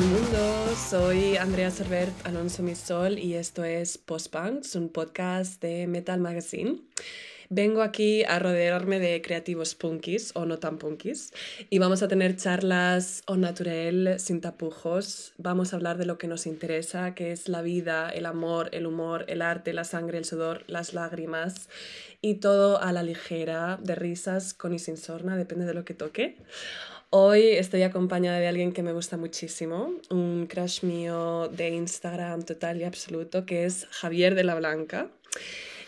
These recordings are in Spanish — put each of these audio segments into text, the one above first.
el mundo, soy Andrea Servert Alonso Misol y esto es Postpunks, un podcast de Metal Magazine. Vengo aquí a rodearme de creativos punkis o no tan punkis y vamos a tener charlas o natural, sin tapujos. Vamos a hablar de lo que nos interesa, que es la vida, el amor, el humor, el arte, la sangre, el sudor, las lágrimas y todo a la ligera, de risas, con y sin sorna, depende de lo que toque. Hoy estoy acompañada de alguien que me gusta muchísimo, un crush mío de Instagram total y absoluto, que es Javier de la Blanca.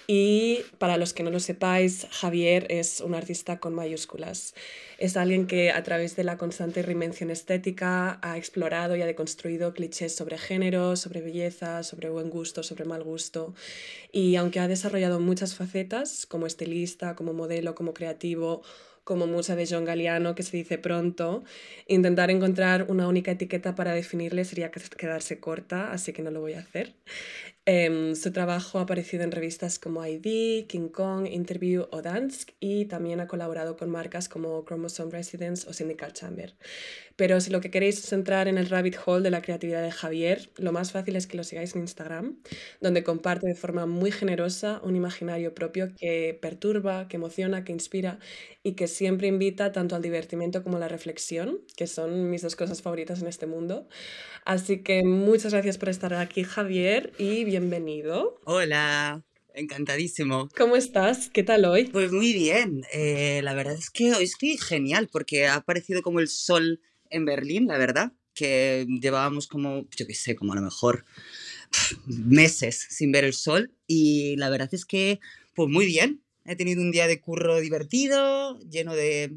Y para los que no lo sepáis, Javier es un artista con mayúsculas. Es alguien que a través de la constante reinvención estética ha explorado y ha deconstruido clichés sobre género, sobre belleza, sobre buen gusto, sobre mal gusto. Y aunque ha desarrollado muchas facetas, como estilista, como modelo, como creativo, como musa de John Galliano, que se dice pronto, intentar encontrar una única etiqueta para definirle sería quedarse corta, así que no lo voy a hacer. Em, su trabajo ha aparecido en revistas como ID, King Kong, Interview o Dansk y también ha colaborado con marcas como Chromosome Residence o Syndical Chamber. Pero si lo que queréis es entrar en el rabbit hole de la creatividad de Javier, lo más fácil es que lo sigáis en Instagram, donde comparte de forma muy generosa un imaginario propio que perturba, que emociona, que inspira y que siempre invita tanto al divertimiento como a la reflexión, que son mis dos cosas favoritas en este mundo. Así que muchas gracias por estar aquí, Javier, y bienvenido. Hola. Encantadísimo. ¿Cómo estás? ¿Qué tal hoy? Pues muy bien. Eh, la verdad es que hoy estoy genial porque ha aparecido como el sol en Berlín, la verdad, que llevábamos como, yo qué sé, como a lo mejor meses sin ver el sol y la verdad es que, pues muy bien. He tenido un día de curro divertido, lleno de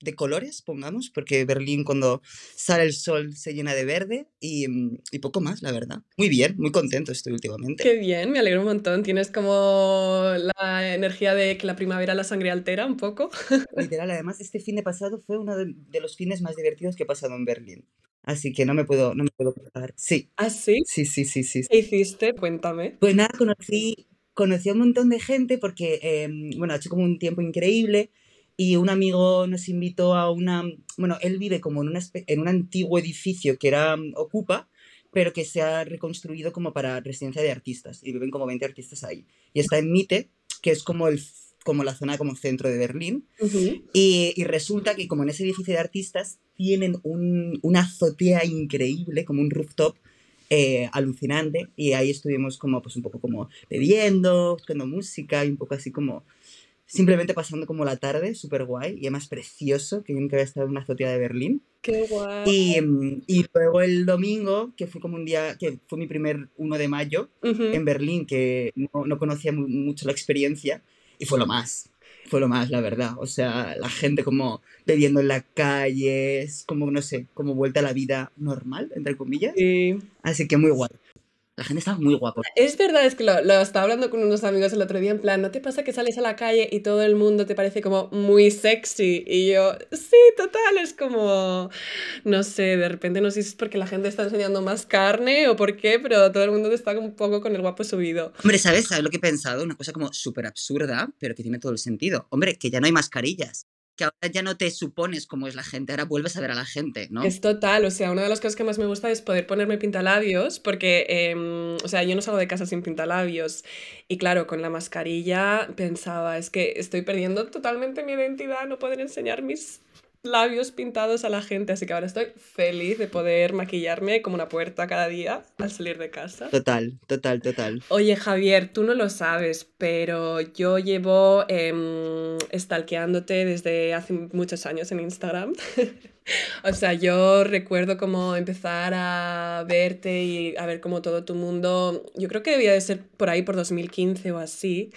de colores, pongamos, porque Berlín cuando sale el sol se llena de verde y, mm, y, poco más, la verdad. Muy bien, muy contento estoy últimamente. Qué bien, me alegro un montón. Tienes como la energía de que la primavera la sangre altera un poco. Literal, además este fin de pasado fue uno de, los fines más divertidos que he pasado en Berlín. Así que no me puedo, no me puedo Sí. ¿Ah, sí? Sí, sí, sí, sí. ¿Qué hiciste? Cuéntame. Pues nada, conocí, conocí a un montón de gente porque, em, bueno, ha hecho como un tiempo increíble y un amigo nos invitó a una, bueno, él vive como en, una, en un antiguo edificio que era mm, Ocupa, pero que se ha reconstruido como para residencia de artistas y viven como 20 artistas ahí. Y está en Mitte, que es como, el, como la zona como centro de Berlín. y, y, resulta que como en ese edificio de artistas tienen un, una azotea increíble, como un rooftop, eh, alucinante y ahí estuvimos como pues un poco como bebiendo, escuchando música y un poco así como simplemente pasando como la tarde, súper guay, y además precioso, que yo nunca había estado en una azotea de Berlín. Qué guay. Y, y, luego el domingo, que fue como un día, que fue mi primer 1 de mayo en Berlín, que no, no conocía mucho la experiencia, y fue lo más, fue lo más, la verdad. O sea, la gente como bebiendo en la calle, como, no sé, como vuelta a la vida normal, entre comillas. Sí. Así que muy guay. La gente está muy guapa. Es verdad, es que lo, lo, estaba hablando con unos amigos el otro día, en plan, ¿no te pasa que sales a la calle y todo el mundo te parece como muy sexy? Y yo, sí, total, es como, no sé, de repente no sé si es porque la gente está enseñando más carne o por qué, pero todo el mundo está un poco con el guapo subido. Hombre, ¿sabes? ¿Sabes lo que he pensado? Una cosa como súper absurda, pero que tiene todo el sentido. Hombre, que ya no hay mascarillas que ahora ya no te supones cómo es la gente, ahora vuelves a ver a la gente, ¿no? Es total, o sea, una de las cosas que más me gusta es poder ponerme pintalabios, porque, em, o sea, yo no salgo de casa sin pintalabios, y claro, con la mascarilla pensaba, es que estoy perdiendo totalmente mi identidad, no poder enseñar mis labios pintados a la gente, así que ahora estoy feliz de poder maquillarme como una puerta cada día al salir de casa. Total, total, total. Oye Javier, tú no lo sabes, pero yo llevo eh, stalkeándote desde hace muchos años en Instagram. O sea, yo recuerdo como empezar a verte y a ver como todo tu mundo, yo creo que debía de ser por ahí por 2015 o así.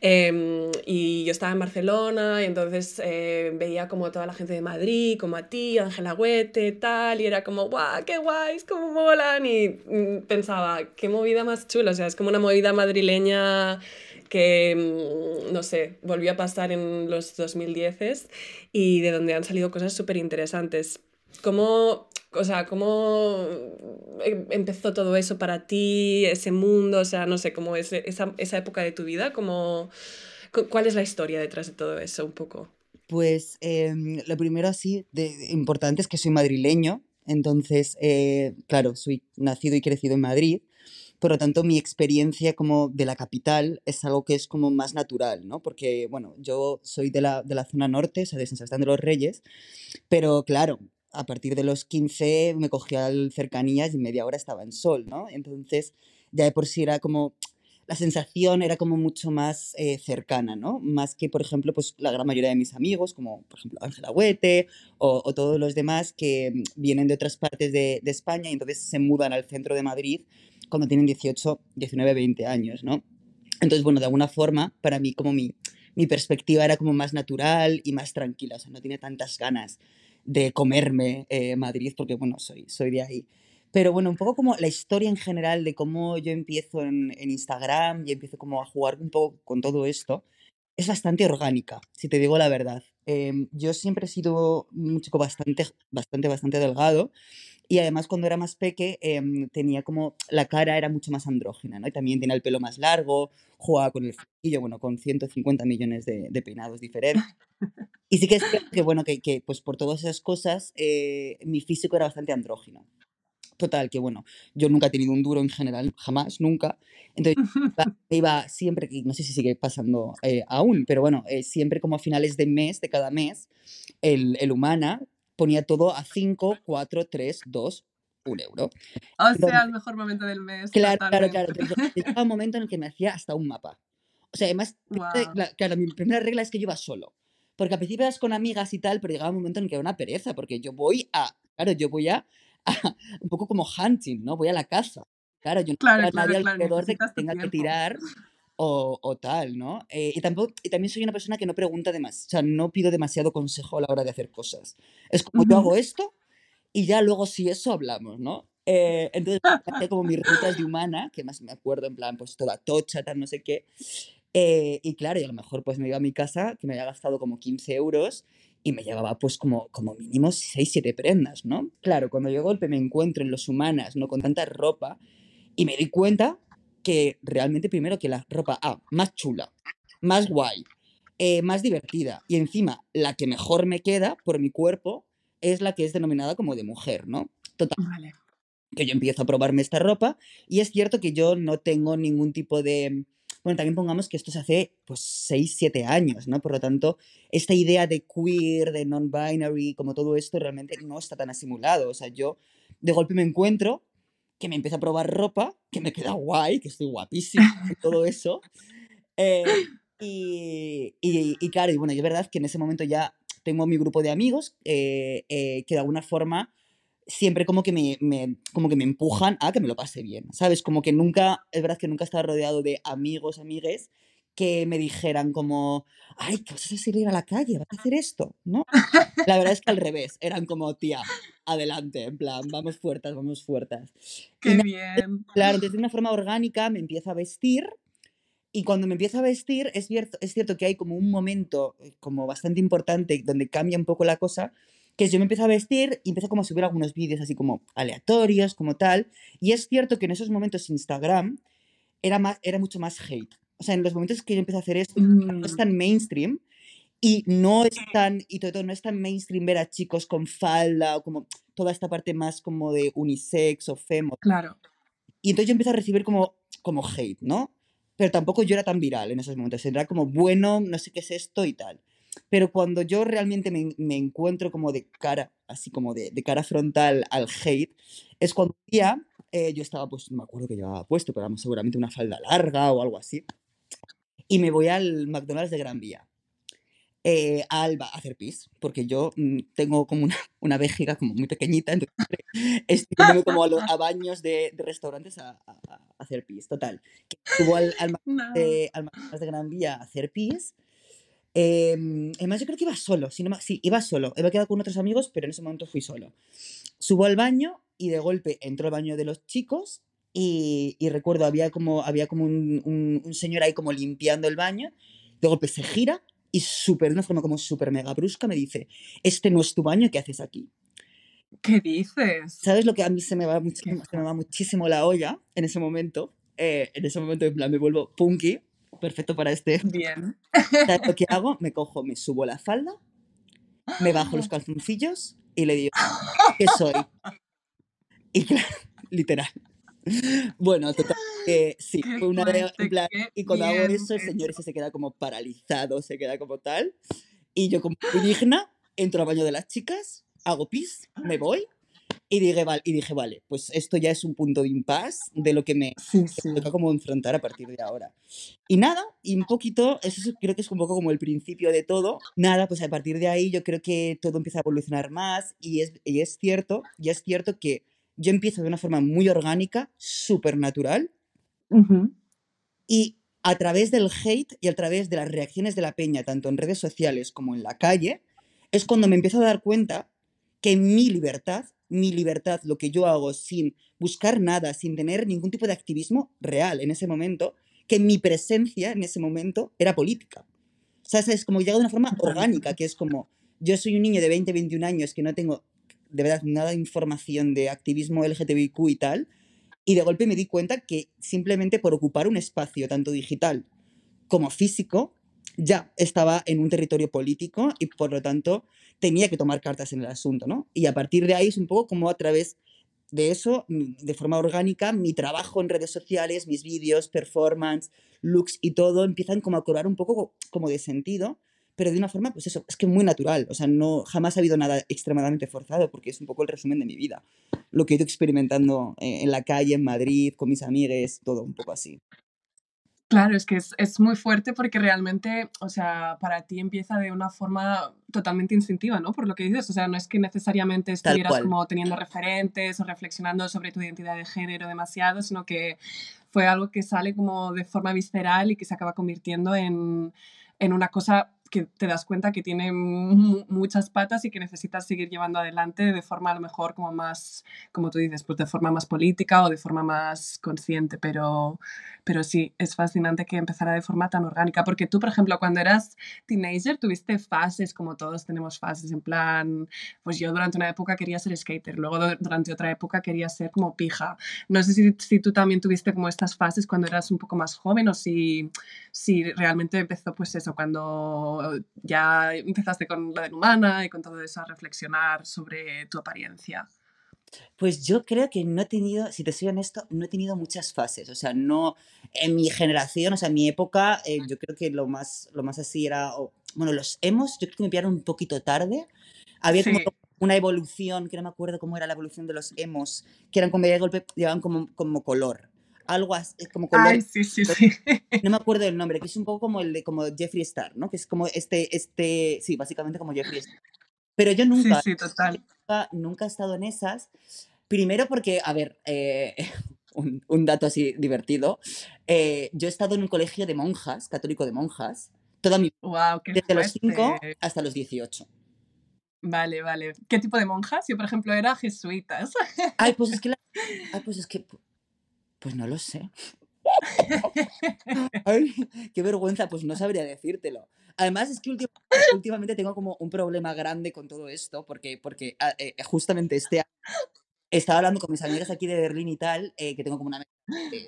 Em, y yo estaba en Barcelona y entonces eh, veía como toda la gente de Madrid, como a ti, Ángela Huete, tal, y era como, guau, qué guays, cómo molan. Y mm, pensaba, qué movida más chula, o sea, es como una movida madrileña que, mm, no sé, volvió a pasar en los 2010 y de donde han salido cosas súper interesantes. ¿Cómo, o sea, cómo em, empezó todo eso para ti, ese mundo, o sea, no sé, cómo es esa, esa época de tu vida, cómo, ¿cuál es la historia detrás de todo eso un poco? Pues eh, lo primero así de, importante es que soy madrileño, Entonces, eh, claro, soy nacido y crecido en Madrid, por lo tanto, mi experiencia como de la capital es algo que es como más natural, ¿no? Porque, bueno, yo soy de la, de la zona norte, o sea, de San Sebastián de los Reyes, pero claro, a partir de los 15 me cogía al cercanías y media hora estaba en sol, ¿no? Entonces, ya de por sí era como la sensación era como mucho más eh, cercana, ¿no? Más que, por ejemplo, pues la gran mayoría de mis amigos, como por ejemplo Ángela Huete o, o, todos los demás que vienen de otras partes de, de, España y entonces se mudan al centro de Madrid cuando tienen 18, 19, 20 años, ¿no? Entonces, bueno, de alguna forma, para mí como mi, mi perspectiva era como más natural y más tranquila, o sea, no tenía tantas ganas de comerme eh, Madrid porque, bueno, soy, soy de ahí. Pero bueno, un poco como la historia en general de cómo yo empiezo en, en, Instagram y empiezo como a jugar un poco con todo esto, es bastante orgánica, si te digo la verdad. Eh, yo siempre he sido un chico bastante, bastante, bastante delgado y además cuando era más peque eh, tenía como, la cara era mucho más andrógina, ¿no? Y también tenía el pelo más largo, jugaba con el flequillo, bueno, con 150 millones de, de peinados diferentes. Y sí que es que, bueno, que, que pues por todas esas cosas eh, mi físico era bastante andrógino. Total, que bueno, yo nunca he tenido un duro en general, jamás, nunca. Entonces iba, iba siempre, no sé si sigue pasando eh, aún, pero bueno, eh, siempre como a finales de mes, de cada mes, el, el Humana ponía todo a 5, 4, 3, 2, un euro. O Entonces, sea, el mejor momento del mes. Claro, claro, claro. Llegaba un momento en el que me hacía hasta un mapa. O sea, además, wow. claro, mi primera regla es que yo iba solo. Porque al principio ibas con amigas y tal, pero llegaba un momento en el que era una pereza, porque yo voy a, claro, yo voy a, a un poco como hunting, ¿no? Voy a la caza. Claro, yo no claro, a nadie claro, alrededor de que tenga que tirar o, o tal, ¿no? Eh, y, tampoco, y también soy una persona que no pregunta demasiado, o sea, no pido demasiado consejo a la hora de hacer cosas. Es como yo hago esto y ya luego si eso hablamos, ¿no? Eh, entonces, como mis rutas de humana, que más me acuerdo, en plan, pues toda tocha, tal, no sé qué. Eh, y claro, y a lo mejor pues me iba a mi casa, que me había gastado como 15 euros y me llevaba pues como, como mínimo 6, 7 prendas, ¿no? Claro, cuando yo golpe me encuentro en los humanas, ¿no? Con tanta ropa y me doy cuenta que realmente primero que la ropa, ah, más chula, más guay, eh, más divertida y encima la que mejor me queda por mi cuerpo es la que es denominada como de mujer, ¿no? Total, Vale. que yo empiezo a probarme esta ropa y es cierto que yo no tengo ningún tipo de... Bueno, también pongamos que esto se hace pues 6, 7 años, ¿no? Por lo tanto, esta idea de queer, de non-binary, como todo esto realmente no está tan asimilado. O sea, yo de golpe me encuentro que me empiezo a probar ropa, que me queda guay, que estoy guapísima y todo eso. Eh, y, y, y claro, y bueno, yo es verdad que en ese momento ya tengo mi grupo de amigos eh, eh, que de alguna forma siempre como que me, me, como que me empujan a que me lo pase bien, ¿sabes? Como que nunca, es verdad que nunca estaba rodeado de amigos, amigues que me dijeran como, ay, que vas a salir a la calle, vas a hacer esto, ¿no? La verdad es que al revés, eran como, tía, adelante, en plan, vamos fuertes, vamos fuertes. Y Qué nada, bien. claro, entonces de una forma orgánica me empiezo a vestir y cuando me empiezo a vestir es cierto, es cierto que hay como un momento eh, como bastante importante donde cambia un poco la cosa, que es yo me empiezo a vestir y empiezo como a subir algunos vídeos así como aleatorios, como tal, y es cierto que en esos momentos Instagram era, más, era mucho más hate. O sea, en los momentos que yo empecé a hacer esto, no es Mm, tan mainstream y no es tan, y todo, no es tan mainstream ver a chicos con falda o como toda esta parte más como de unisex o femo. Claro. Y entonces yo empiezo a recibir como, como hate, ¿no? Pero tampoco yo era tan viral en esos momentos. Era como, bueno, no sé qué es esto y tal. Pero cuando yo realmente me, me encuentro como de cara, así como de, de cara frontal al hate, es cuando un día eh, yo estaba, pues no me acuerdo que llevaba puesto, pero vamos, seguramente una falda larga o algo así. Y me voy al McDonald's de Gran Vía eh, a Alba a hacer pis, porque yo mm, tengo como una, una vejiga como muy pequeñita, entonces estoy como a, lo- a baños de, de restaurantes a, a- a hacer pis. Total, subo al, al, No. de, al McDonald's de Gran Vía a hacer pis. eh, además, yo creo que iba solo, si no sí, iba solo. Iba quedado con otros amigos, pero en ese momento fui solo. Subo al baño y de golpe entro al baño de los chicos y, y recuerdo, había como, había como un, un- un señor ahí como limpiando el baño. De golpe se gira y súper, de una forma como súper mega brusca me dice, este no es tu baño, ¿qué haces aquí? ¿Qué dices? ¿Sabes lo que a mí se me va, much- Qué se me va muchísimo la olla en ese momento? Eh, en ese momento, en plan, me vuelvo punky, perfecto para este. Bien. ¿Sabes lo que hago? Me cojo, me subo la falda, me bajo los calzoncillos y le digo, ¿qué soy? Y claro, literal. Bueno, total, sí, Qué fue una de, en plan, y cuando hago eso, el señor ese se queda como paralizado, se queda como tal, y yo como digna, entro al baño de las chicas, hago pis, me voy, y dije, vale, y dije, vale, pues esto ya es un punto de impasse de lo que me, Sí, sí. toca como enfrentar a partir de ahora. Y nada, y un poquito, eso es- creo que es un poco como el principio de todo. Nada, pues a partir de ahí yo creo que todo empieza a evolucionar más y es, y es cierto, y es cierto que yo empiezo de una forma muy orgánica, súper natural, y a través del hate y a través de las reacciones de la peña, tanto en redes sociales como en la calle, es cuando me empiezo a dar cuenta que mi libertad, mi libertad, lo que yo hago sin buscar nada, sin tener ningún tipo de activismo real en ese momento, que mi presencia en ese momento era política. O sea, es como llega de una forma orgánica, que es como, yo soy un niño de 20, 21 años que no tengo de verdad nada de información de activismo LGTBIQ y tal, y de golpe me di cuenta que simplemente por ocupar un espacio tanto digital como físico, ya estaba en un territorio político y por lo tanto tenía que tomar cartas en el asunto, ¿no? Y a partir de ahí es un poco como a través de eso, de forma orgánica, mi trabajo en redes sociales, mis vídeos, performance, looks y todo empiezan como a cobrar un poco co- como de sentido, pero de una forma, pues eso, es que muy natural, o sea, no, jamás ha habido nada extremadamente forzado porque es un poco el resumen de mi vida, lo que he ido experimentando eh, en la calle, en Madrid, con mis amigues, todo un poco así. Claro, es que es, es muy fuerte porque realmente, o sea, para ti empieza de una forma totalmente instintiva, ¿no? Por lo que dices, o sea, no es que necesariamente estuvieras como teniendo referentes o reflexionando sobre tu identidad de género demasiado, sino que fue algo que sale como de forma visceral y que se acaba convirtiendo en, en una cosa que te das cuenta que tiene mu- muchas patas y que necesitas seguir llevando adelante de forma a lo mejor como más, como tú dices, pues de forma más política o de forma más consciente, pero, pero sí, es fascinante que empezara de forma tan orgánica, porque tú, por ejemplo, cuando eras teenager tuviste fases, como todos tenemos fases, en plan, pues yo durante una época quería ser skater, luego du- durante otra época quería ser como pija. No sé si, si tú también tuviste como estas fases cuando eras un poco más joven o si, si realmente empezó pues eso, cuando ya empezaste con la de humana y con todo eso a reflexionar sobre tu apariencia. Pues yo creo que no he tenido, si te soy honesto, no he tenido muchas fases. O sea, no, en mi generación, o sea, en mi época, eh, yo creo que lo más, lo más así era, o- bueno, los emos, yo creo que me pillaron un poquito tarde. Había como Sí, una evolución, que no me acuerdo cómo era la evolución de los emos, que eran como de golpe, llevaban como, como color. Algo así, como color, ay, sí, sí, sí. no me acuerdo del nombre, que es un poco como el de como Jeffree Star, ¿no? Que es como este, este, sí, básicamente como Jeffree Star. Pero yo Sí, nunca, sí, total. nunca, nunca he estado en esas. Primero porque, a ver, eh, un, un dato así divertido. eh, yo he estado en un colegio de monjas, católico de monjas, toda mi Wow, desde los 5 fuerte. hasta los 18. Vale, vale. ¿Qué tipo de monjas? Yo, por ejemplo, era jesuitas. Ay, pues es que, la- ay, pues es que, pues no lo sé. Ay, qué vergüenza, pues no sabría decírtelo. Además, es que últim- últimamente tengo como un problema grande con todo esto, porque, porque ah, eh, justamente este año estaba hablando con mis amigas aquí de Berlín y tal, eh, que tengo como una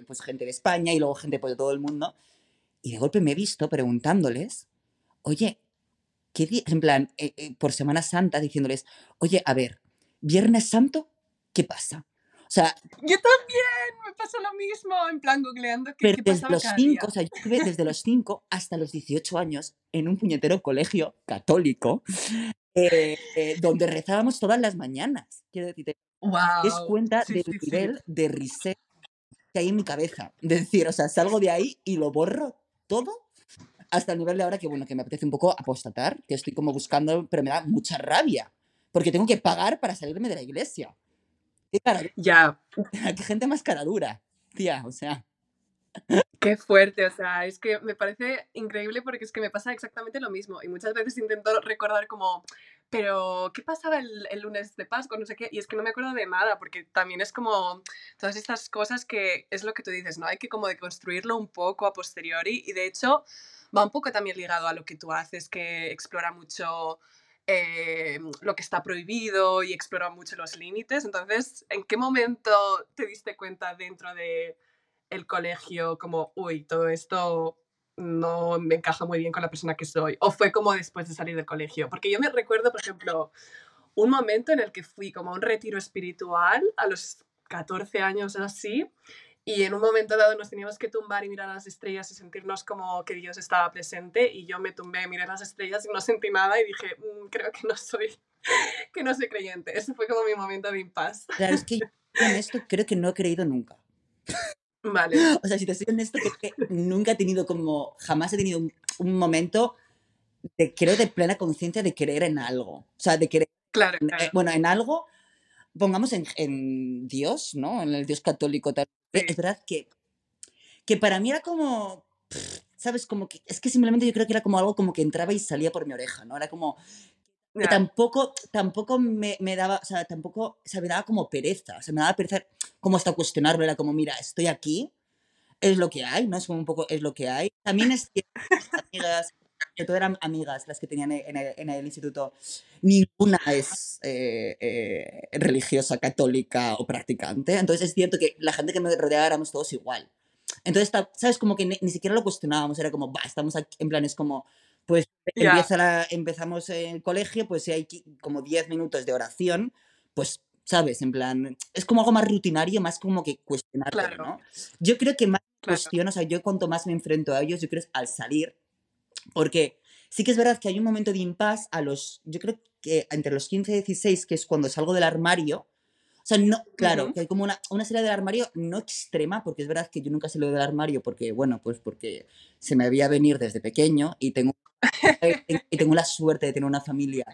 pues, gente de España y luego gente pues, de todo el mundo, y de golpe me he visto preguntándoles, oye, ¿qué día? En plan, eh, por Semana Santa, diciéndoles, oye, a ver, Viernes Santo, ¿qué pasa? O sea, Yo también, me pasó lo mismo, en plan googleando qué, pero qué desde los cada 5, día. o sea, yo estuve desde los 5 hasta los 18 años en un puñetero colegio católico, eh, eh, donde rezábamos todas las mañanas. Quiero decirte, Wow, cuenta sí, del sí, sí. nivel de reset que hay en mi cabeza. De decir, o sea, salgo de ahí y lo borro todo hasta el nivel de ahora que, bueno, que me apetece un poco apostatar, que estoy como buscando, pero me da mucha rabia, porque tengo que pagar para salirme de la iglesia. Qué, cara, Ya, qué gente más cara dura, tía, o sea. qué fuerte, o sea, es que me parece increíble porque es que me pasa exactamente lo mismo y muchas veces intento recordar como, pero ¿qué pasaba el, el lunes de Pascua? No sé qué, y es que no me acuerdo de nada porque también es como todas estas cosas que es lo que tú dices, ¿no? Hay que como deconstruirlo un poco a posteriori y de hecho va un poco también ligado a lo que tú haces que explora mucho eh, lo que está prohibido y explora mucho los límites. Entonces, ¿en qué momento te diste cuenta dentro de el colegio como, uy, todo esto no me encaja muy bien con la persona que soy? ¿O fue como después de salir del colegio? Porque yo me recuerdo, por ejemplo, un momento en el que fui como a un retiro espiritual a los 14 años así. Y en un momento dado nos teníamos que tumbar y mirar las estrellas y sentirnos como que Dios estaba presente. Y yo me tumbé, miré las estrellas y no sentí nada y dije, mm, creo que no soy, que no soy creyente. Ese fue como mi momento de impas. Claro, es que yo en esto creo que no he creído nunca. Vale. O sea, si te soy honesto, creo que nunca he tenido como, jamás he tenido un, un momento de, creo, de plena conciencia de creer en algo. O sea, de creer, Claro, en- claro. bueno, en algo, pongamos en, en Dios, ¿no? En el Dios católico. Tal. Es verdad que, que para mí era como, ¿sabes? Como que, es que simplemente yo creo que era como algo como que entraba y salía por mi oreja, ¿no? Era como, que tampoco, tampoco me, me daba, o sea, tampoco, o sea, me daba como pereza, o sea, me daba pereza como hasta cuestionarlo, era como, mira, estoy aquí, es lo que hay, ¿no? Es como un poco, es lo que hay. También es cierto amigas, que todas eran amigas las que tenían en el, en el instituto, ninguna es eh, eh, religiosa, católica o practicante, entonces es cierto que la gente que me rodeaba éramos todos igual. Entonces, ¿sabes? Como que ni, ni siquiera lo cuestionábamos, era como, va, estamos aquí, en plan, es como, pues Ya. empieza la- empezamos en el colegio, pues si hay como 10 minutos de oración, pues, ¿sabes? En plan, es como algo más rutinario, más como que cuestionártelo, Claro. ¿no? Yo creo que más Claro. cuestiono, o sea, yo cuanto más me enfrento a ellos, yo creo es al salir, porque sí que es verdad que hay un momento de impas a los, yo creo que entre los 15 y 16, que es cuando salgo del armario, o sea, no, claro, Ujú. que hay como una, una salida del armario no extrema, porque es verdad que yo nunca salí del armario porque, bueno, pues porque se me había venir desde pequeño y tengo, y tengo la suerte de tener una familia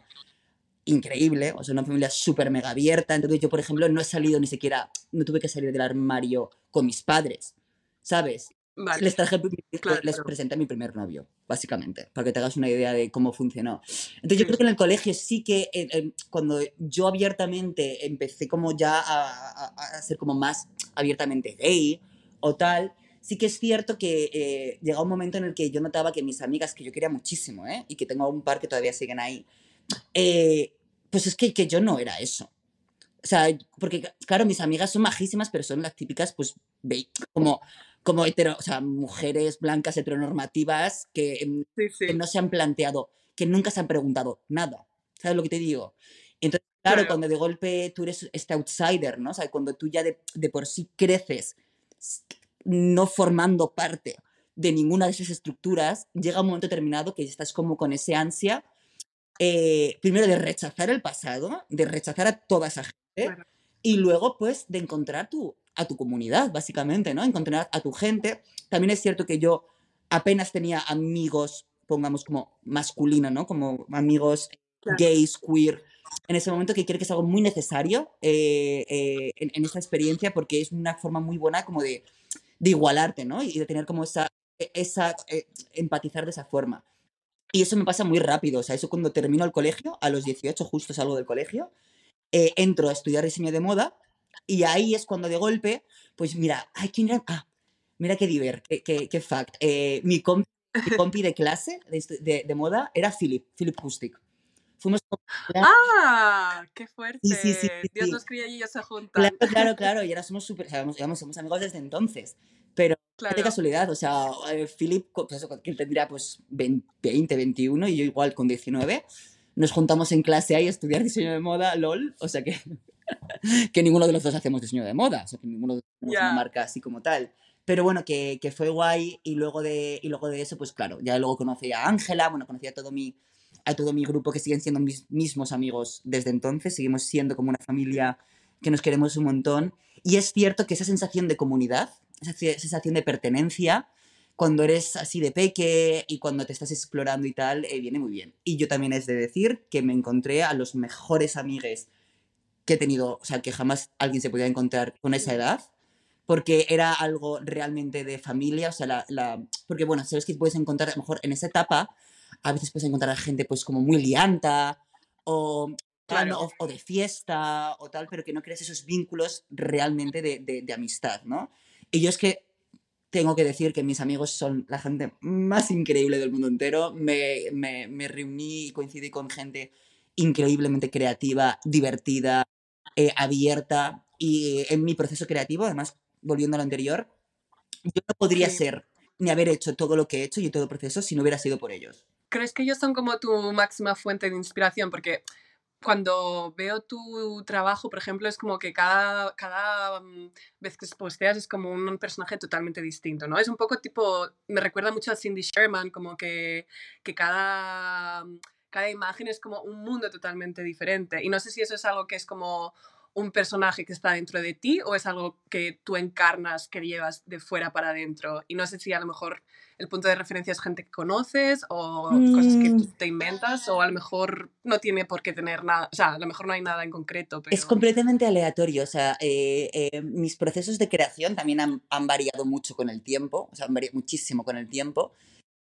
increíble, o sea, una familia súper mega abierta. Entonces yo, por ejemplo, no he salido ni siquiera, no tuve que salir del armario con mis padres, ¿sabes? Vale. Les traje, Claro, les claro. presenté a mi primer novio, básicamente, para que te hagas una idea de cómo funcionó. Entonces yo Sí. creo que en el colegio sí que eh, eh, cuando yo abiertamente empecé como ya a, a- a ser como más abiertamente gay o tal, sí que es cierto que eh, llega un momento en el que yo notaba que mis amigas, que yo quería muchísimo, ¿eh? y que tengo un par que todavía siguen ahí, eh, pues es que, que yo no era eso. O sea, porque claro, mis amigas son majísimas, pero son las típicas, pues, como, como hetero, o sea, mujeres blancas heteronormativas que, em, Sí, sí. que no se han planteado, que nunca se han preguntado nada. ¿Sabes lo que te digo? Entonces, claro, Claro. cuando de golpe tú eres este outsider, ¿no? O sea, cuando tú ya de, de por sí creces no formando parte de ninguna de esas estructuras, llega un momento determinado que estás como con ese ansia, eh, primero de rechazar el pasado, de rechazar a toda esa gente, Claro. y luego, pues, de encontrar tu, a tu comunidad, básicamente, ¿no? Encontrar a tu gente. También es cierto que yo apenas tenía amigos, pongamos como masculino, ¿no? Como amigos Claro. gays, queer, en ese momento que creo que es algo muy necesario eh, eh, en, en esta experiencia porque es una forma muy buena como de, de igualarte, ¿no? Y de tener como esa, e- esa eh, empatizar de esa forma. Y eso me pasa muy rápido, o sea, eso cuando termino el colegio, a los 18 justo salgo del colegio, eh, entro a estudiar diseño de moda y ahí es cuando de golpe, pues mira, ay, ¿quién era? Ah, mira qué diver, qué, qué, qué fact. Eh, mi, compi, mi compi de clase de, estu- de, de moda era Philip, Philip Hustic. Fuimos ¡Ah! ¡Qué fuerte! Sí, sí, sí, Dios nos cría y ellos se juntan. Claro, claro, claro, y ahora somos súper, digamos, somos amigos desde entonces, pero Claro. de casualidad, o sea, eh, Philip, pues que él tendría pues 20, 21 y yo igual con 19, nos juntamos en clase ahí a estudiar diseño de moda, lol, o sea que, que ninguno de los dos hacemos diseño de moda, o sea que ninguno de los dos Ya. una marca así como tal. Pero bueno, que, que fue guay y luego, de, y luego de eso, pues claro, ya luego conocí a Ángela, bueno, conocí a todo mi, a todo mi grupo que siguen siendo mis mismos amigos desde entonces, seguimos siendo como una familia que nos queremos un montón. Y es cierto que esa sensación de comunidad, esa sensación de pertenencia, cuando eres así de peque y cuando te estás explorando y tal, eh, viene muy bien. Y yo también es de decir que me encontré a los mejores amigues que he tenido, o sea, que jamás alguien se podía encontrar con esa edad, porque era algo realmente de familia, o sea, la, la- porque bueno, sabes que puedes encontrar, a lo mejor en esa etapa, a veces puedes encontrar a gente pues como muy lianta, o, Claro. o, o de fiesta, o tal, pero que no creas esos vínculos realmente de, de- de amistad, ¿no? Y yo es que tengo que decir que mis amigos son la gente más increíble del mundo entero. Me, me, me reuní y coincidí con gente increíblemente creativa, divertida, eh, abierta. Y eh, en mi proceso creativo, además, volviendo a lo anterior, yo no podría Sí. ser ni haber hecho todo lo que he hecho y todo el proceso si no hubiera sido por ellos. ¿Crees que ellos son como tu máxima fuente de inspiración? Porque cuando veo tu trabajo, por ejemplo, es como que cada, cada mm, vez que posteas es como un personaje totalmente distinto, ¿no? Es un poco tipo, me recuerda mucho a Cindy Sherman, como que, que cada, cada imagen es como un mundo totalmente diferente. Y no sé si eso es algo que es como un personaje que está dentro de ti o es algo que tú encarnas, que llevas de fuera para adentro. Y no sé si a lo mejor el punto de referencia es gente que conoces o cosas que Mm, te inventas o a lo mejor no tiene por qué tener nada, o sea, a lo mejor no hay nada en concreto, Es completamente aleatorio, o sea, eh, eh, mis procesos de creación también han, han variado mucho con el tiempo, o sea, han variado muchísimo con el tiempo.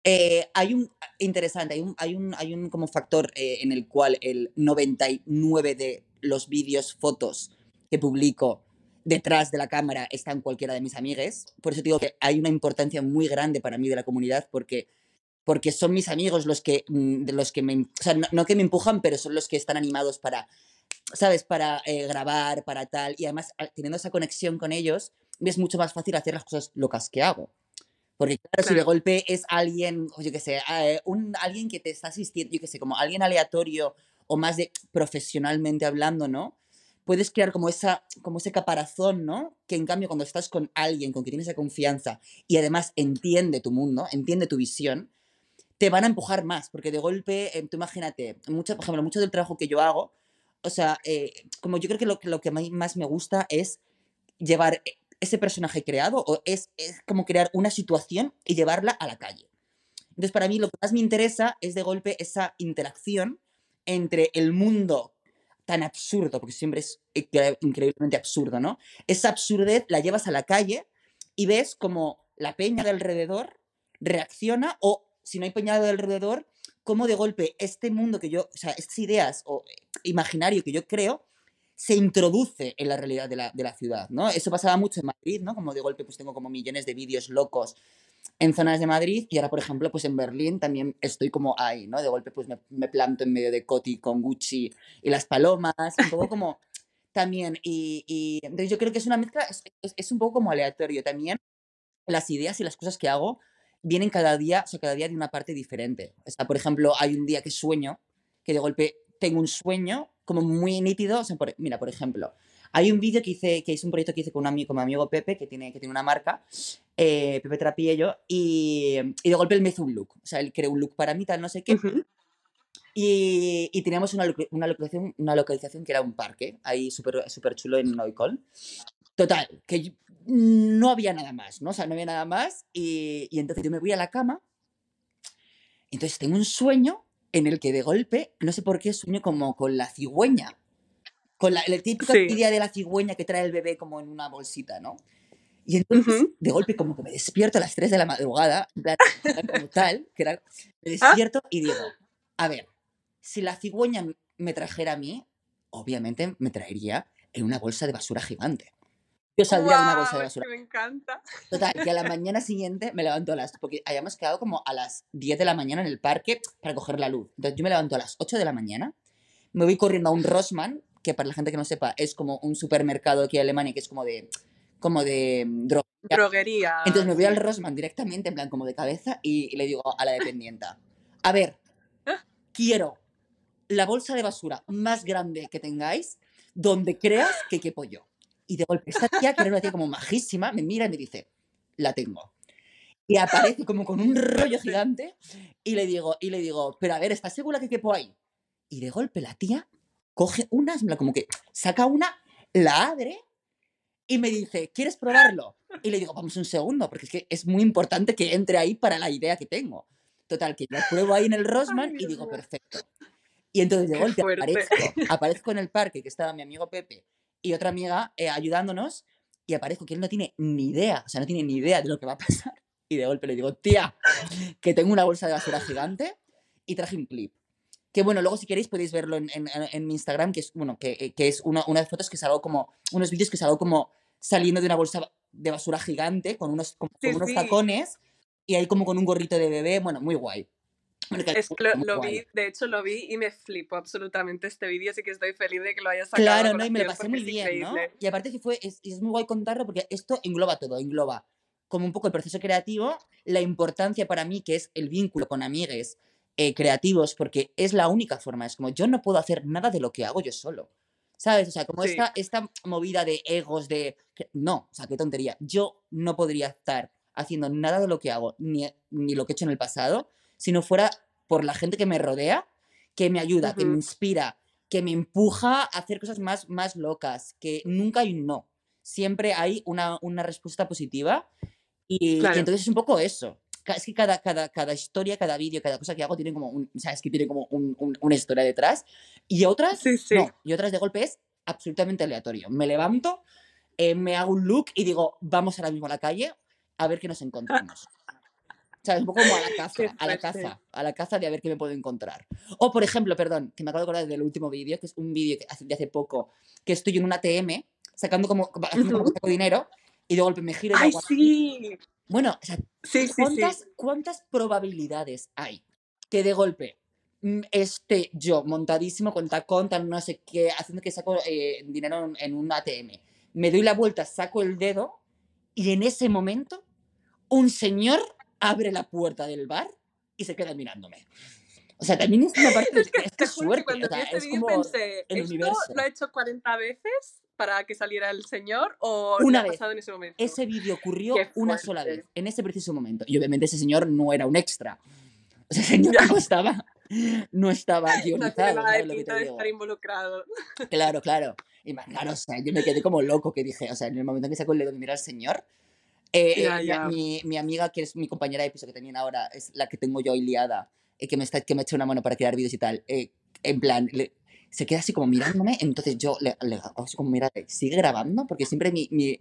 Eh, hay un, interesante, hay un, hay un, hay un como factor eh, en el cual el 99 de los vídeos, fotos que publico detrás de la cámara están cualquiera de mis amigues. Por eso digo que hay una importancia muy grande para mí de la comunidad porque, porque son mis amigos los que, mm, de los que me, o sea, no, que me empujan, pero son los que están animados para, ¿sabes? Para eh, grabar, para tal. Y además, a- teniendo esa conexión con ellos, es mucho más fácil hacer las cosas locas que hago. Porque claro, si de golpe es alguien, yo qué sé, eh, un, alguien que te está asistiendo, yo qué sé, como alguien aleatorio o más de profesionalmente hablando, ¿no? Puedes crear como, esa, como ese caparazón, ¿no? Que en cambio cuando estás con alguien con quien tienes esa confianza y además entiende tu mundo, entiende tu visión, te van a empujar más, porque de golpe, eh, tú imagínate, mucho, por ejemplo, mucho del trabajo que yo hago, o sea, eh, como yo creo que lo, que lo que más me gusta es llevar ese personaje creado, o es, es como crear una situación y llevarla a la calle. Entonces, para mí lo que más me interesa es de golpe esa interacción entre el mundo tan absurdo, porque siempre es incre- increíblemente absurdo, ¿no? Esa absurdez la llevas a la calle y ves como la peña de alrededor reacciona o si no hay peña de alrededor, cómo de golpe este mundo que yo, o sea, estas ideas o imaginario que yo creo se introduce en la realidad de la, de la ciudad, ¿no? Eso pasaba mucho en Madrid, ¿no? Como de golpe pues tengo como millones de vídeos locos en zonas de Madrid y ahora, por ejemplo, pues en Berlín también estoy como ahí, ¿no? De golpe pues me, me planto en medio de Coti con Gucci y las palomas, un poco como también, y, y entonces yo creo que es una mezcla, es, es- un poco como aleatorio también, las ideas y las cosas que hago vienen cada día, o cada día de una parte diferente. O sea, por ejemplo, hay un día que sueño, que de golpe tengo un sueño como muy nítido, o sea, por- mira, por ejemplo, hay un vídeo que hice, que hice un proyecto que hice con un amigo, con mi amigo Pepe, que tiene, que tiene una marca, eh, Pepe Trapiello, y, y de golpe él me hizo un look, o sea, él creó un look para mí, tal, no sé qué, Ujú. y, y teníamos una, una, localización, una localización que era un parque, ahí súper súper chulo en Noicol. Total, que yo- no había nada más, ¿no? O sea, no había nada más, y, y entonces yo me voy a la cama, entonces tengo un sueño en el que de golpe, no sé por qué, sueño como con la cigüeña, con la, típica Sí. idea de la cigüeña que trae el bebé como en una bolsita, ¿no? Y entonces, de golpe, como que me despierto a las 3 de la madrugada, como tal, que era, me Ah. despierto y digo, a ver, si la cigüeña me trajera a mí, obviamente me traería en una bolsa de basura gigante. Yo saldría de una bolsa de basura. me encanta. Total, que a la mañana siguiente me levanto a las... Porque habíamos quedado como a las 10 de la mañana en el parque para coger la luz. Entonces yo me levanto a las 8 de la mañana, me voy corriendo a un Rossmann, que para la gente que no sepa es como un supermercado aquí en Alemania que es como de... como de mm, droga. Droguería. Entonces me voy al. Rossmann directamente, en plan como de cabeza, y, y le digo a la dependienta, a ver, quiero la bolsa de basura más grande que tengáis, donde creas que quepo yo. Y de golpe, esta tía, que era una tía como majísima, me mira y me dice, la tengo. Y aparece como con un rollo gigante y le digo, y le digo, pero a ver, ¿estás segura que quepo ahí? Y de golpe la tía coge una, como que saca una, la abre y me dice, ¿quieres probarlo? Y le digo, vamos un segundo, porque es que es muy importante que entre ahí para la idea que tengo. Total, que lo pruebo ahí en el Rossmann y digo, perfecto. Y entonces de golpe aparezco, aparezco en el parque, que estaba mi amigo Pepe y otra amiga eh, ayudándonos, y aparezco que él no tiene ni idea, o sea, no tiene ni idea de lo que va a pasar. Y de golpe le digo, tía, que tengo una bolsa de basura gigante y traje un clip. Que bueno, luego si queréis podéis verlo en, en- en mi Instagram, que es, bueno, que, eh, que es una, una de fotos que salgo como, unos vídeos que salgo como saliendo de una bolsa de basura gigante con unos, Sí, con unos sí. tacones y ahí como con un gorrito de bebé, bueno, muy guay. Es que lo, lo vi, de hecho lo vi y me flipó absolutamente este vídeo, así que estoy feliz de que lo hayas sacado. Claro, ¿no? Y me lo pasé muy bien, ¿no? Y aparte que fue, es, es muy guay contarlo porque esto engloba todo, engloba como un poco el proceso creativo, la importancia para mí que es el vínculo con amigues eh, creativos porque es la única forma. Es como yo no puedo hacer nada de lo que hago yo solo. ¿Sabes? O sea, como Sí. esta, esta movida de egos, de... No, o sea, qué tontería. Yo no podría estar haciendo nada de lo que hago, ni, ni lo que he hecho en el pasado, si no fuera por la gente que me rodea, que me ayuda, que me inspira, que me empuja a hacer cosas más, más locas, que nunca hay un no. Siempre hay una, una respuesta positiva y, y Claro. entonces es un poco eso. Es que cada, cada, cada historia, cada vídeo, cada cosa que hago tiene como un, ¿sabes? Que tiene como un- un- una historia detrás. Y otras, Sí, sí. no. Y otras de golpe es absolutamente aleatorio. Me levanto, eh, me hago un look y digo, vamos ahora mismo a la calle a ver qué nos encontramos. ¿Sabes? Un poco como a la Qué a la caza, a la caza de a ver qué me puedo encontrar. O, por ejemplo, perdón, que me acabo de acordar del último vídeo, que es un vídeo de hace poco, que estoy en un ATM, sacando como, que Ujú. saco dinero, y de golpe me giro ¡Ay, sí! Bueno, o sea, Sí, sí, sí. ¿cuántas, ¿cuántas probabilidades hay que de golpe mm, esté yo montadísimo con tacón, tan no sé qué, haciendo que saco eh, dinero en un ATM? Me doy la vuelta, saco el dedo y en ese momento un señor abre la puerta del bar y se queda mirándome. O sea, también es una parte de Es que, es que que suerte. cuando O sea, este es vídeo como pensé, el ¿esto universo. lo ha hecho 40 veces para que saliera el señor o Una ha vez. pasado en ese momento? Ese vídeo ocurrió una sola vez, en ese preciso momento. Y obviamente ese señor no era un extra. O sea, ese señor Ya. no estaba, no estaba No guionizado, nada de ¿sabes lo que pinta te de estar involucrado. Claro, claro. Y más, claro, o sea, yo me quedé como loco que dije, o sea, en el momento en que sacó el dedo y mira al señor, eh, eh, Ya, mi-. Mi, mi amiga, que es mi compañera de piso que también ahora, es la que tengo yo liada, eh, que, me está, que me echa una mano para crear vídeos y tal, eh, en plan, le- se queda así como mirándome, entonces yo le, le hago así como, mira, sigue grabando, porque siempre mi, mi-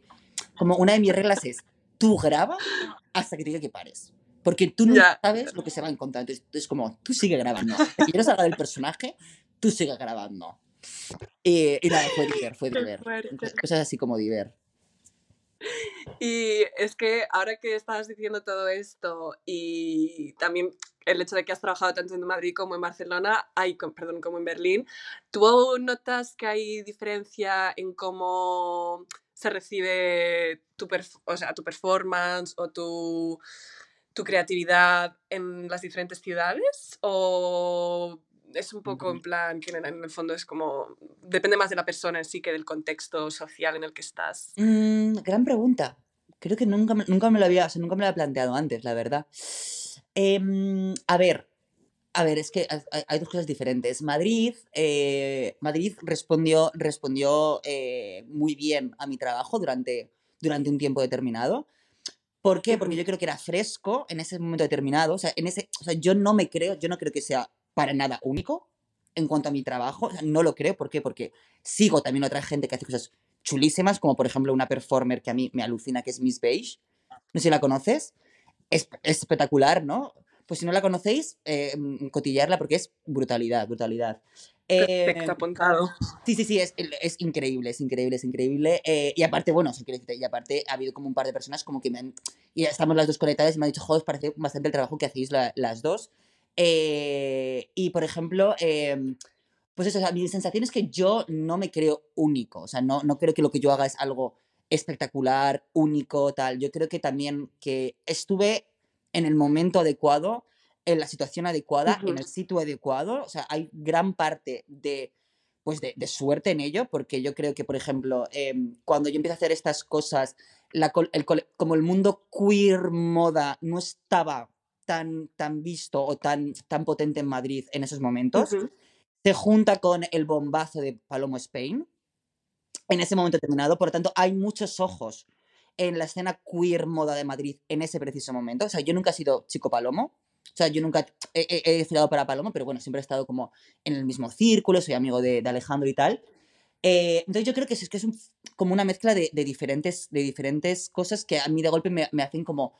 como una de mis reglas es, tú graba hasta que te diga que pares. Porque tú nunca Ya. sabes lo que se va a encontrar. Entonces, es como, tú sigue grabando. Yo no salga del personaje, tú sigue grabando. Y, y nada, fue Diver, fue Diver. Cosas así como Diver. Y es que ahora que estabas diciendo todo esto y también el hecho de que has trabajado tanto en Madrid como en Barcelona, ay, com- perdón, como en Berlín, ¿tú notas que hay diferencia en cómo se recibe tu, o sea, tu performance o tu, tu creatividad en las diferentes ciudades? ¿O es un poco en plan que en, en el fondo es como, depende más de la persona en sí que del contexto social en el que estás? Mm, gran pregunta. Creo que nunca, me- nunca me lo había, o sea, nunca me lo había planteado antes, la verdad. Em, a ver, a ver, es que hay, dos cosas diferentes. Madrid, eh, Madrid respondió, respondió eh, muy bien a mi trabajo durante, durante un tiempo determinado. ¿Por qué? Porque yo creo que era fresco en ese momento determinado. O sea, en ese, o sea, yo no me creo, yo no creo que sea para nada único en cuanto a mi trabajo. O sea, no lo creo. ¿Por qué? Porque sigo también otra gente que hace cosas chulísimas, como por ejemplo una performer que a mí me alucina, que es Miss Beige. No sé si la conoces. Es, es espectacular, ¿no? Pues si no la conocéis, eh, mm, cotillarla porque es brutalidad, brutalidad. Perfecto, Eh, apuntado. Sí, sí, sí, es, es increíble, es increíble, es increíble. eh, y aparte, bueno, y aparte ha habido como un par de personas como que me han... Y estamos las dos conectadas y me han dicho, joder, parece bastante el trabajo que hacéis la- las dos. Eh, y, por ejemplo, em, pues eso, o sea, mi sensación es que yo no me creo único, o sea, no, no creo que lo que yo haga es algo espectacular, único, tal. Yo creo que también que estuve en el momento adecuado, en la situación adecuada, en el sitio adecuado, o sea, hay gran parte de pues de, de suerte en ello, porque yo creo que, por ejemplo, em, cuando yo empiezo a hacer estas cosas, la el como el mundo queer moda no estaba tan, tan visto o tan, tan potente en Madrid en esos momentos, Ujú. se junta con el bombazo de Palomo Spain en ese momento determinado, por lo tanto, hay muchos ojos en la escena queer moda de Madrid en ese preciso momento. O sea, yo nunca he sido chico Palomo, o sea, yo nunca he, he, he desfilado para Palomo, pero bueno, siempre he estado como en el mismo círculo, soy amigo de, de Alejandro y tal. Eh, entonces yo creo que es, que es un- como una mezcla de, de diferentes, de diferentes cosas que a mí de golpe me, me hacen como,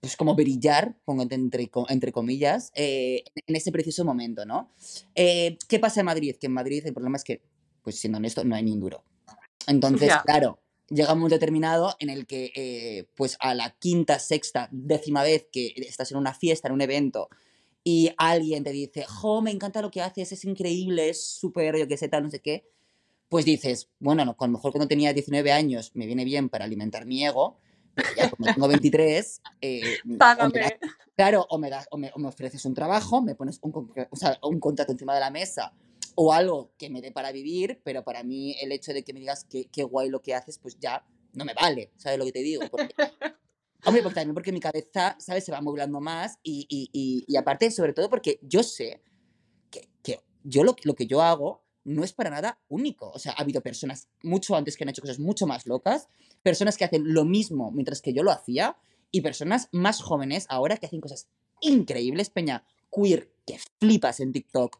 pues como brillar, pongo entre, entre comillas, eh, en ese preciso momento, ¿no? Eh, ¿Qué pasa en Madrid? Que en Madrid el problema es que, pues siendo honesto, no hay ni un duro. Entonces, Ya. claro, llega un momento determinado en el que, eh, pues a la quinta, sexta, décima vez que estás en una fiesta, en un evento, y alguien te dice, jo, me encanta lo que haces, es increíble, es súper, yo qué sé, tal, no sé qué, pues dices, bueno, no, a lo mejor cuando tenía 19 años me viene bien para alimentar mi ego, ya como tengo 23, eh, hombre, Claro, o me, das, o me, o me ofreces un trabajo, me pones un, o sea, un contrato encima de la mesa o algo que me dé para vivir, pero para mí el hecho de que me digas que qué guay lo que haces, pues ya no me vale, ¿sabes lo que te digo? Porque, hombre, porque también porque mi cabeza, ¿sabes? Se va movilando más y, y, y, y aparte, sobre todo porque yo sé que, que yo lo, lo que yo hago no es para nada único. O sea, ha habido personas mucho antes que han hecho cosas mucho más locas, personas que hacen lo mismo mientras que yo lo hacía y personas más jóvenes ahora que hacen cosas increíbles, peña queer, que flipas en TikTok,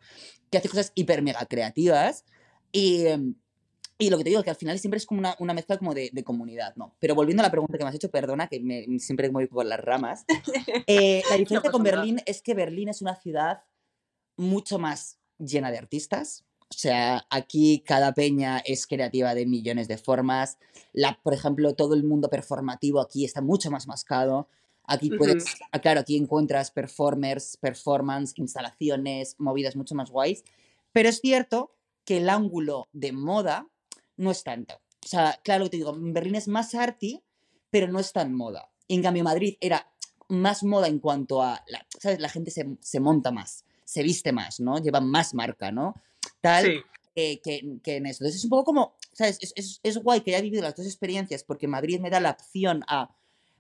que hace cosas hiper mega creativas y, em, y lo que te digo, que al final siempre es como una, una mezcla como de, de comunidad, ¿no? Pero volviendo a la pregunta que me has hecho, perdona, que me, siempre me voy por las ramas, eh, la diferencia con. Berlín es que Berlín es una ciudad mucho más llena de artistas. O sea, aquí cada peña es creativa de millones de formas. La, por ejemplo, todo el mundo performativo aquí está mucho más mascado. Aquí puedes, Ujú. ah, claro, aquí encuentras performers, performance, instalaciones, movidas mucho más guays. Pero es cierto que el ángulo de moda no es tanto. O sea, claro te digo, Berlín es más arty, pero no es tan moda. En cambio, Madrid era más moda en cuanto a, la, ¿sabes? La gente se, se monta más, se viste más, ¿no? Lleva más marca, ¿no? Tal Sí, eh, que, que en eso. Entonces es un poco como, ¿sabes? Es, es, es guay que haya vivido las dos experiencias porque Madrid me da la opción a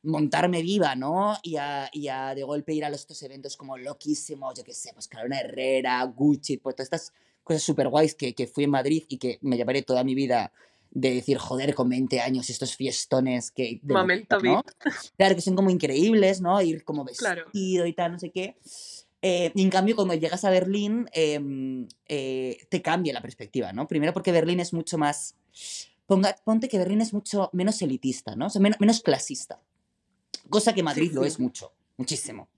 montarme viva, ¿no? Y a, y a de golpe ir a los, estos eventos como loquísimos, yo qué sé, pues Carolina Herrera, Gucci, pues todas estas cosas súper guays que, que fui en Madrid y que me llevaré toda mi vida de decir, joder, con 20 años, estos fiestones que... de Momento ¿no? Claro, que son como increíbles, ¿no? Ir como Claro. vestido y tal, no sé qué. Eh, y en cambio, cuando llegas a Berlín, em, eh, te cambia la perspectiva, ¿no? Primero porque Berlín es mucho más... Ponga, ponte que Berlín es mucho menos elitista, ¿no? O sea, menos, menos clasista. Cosa que Madrid lo sí. es mucho, muchísimo.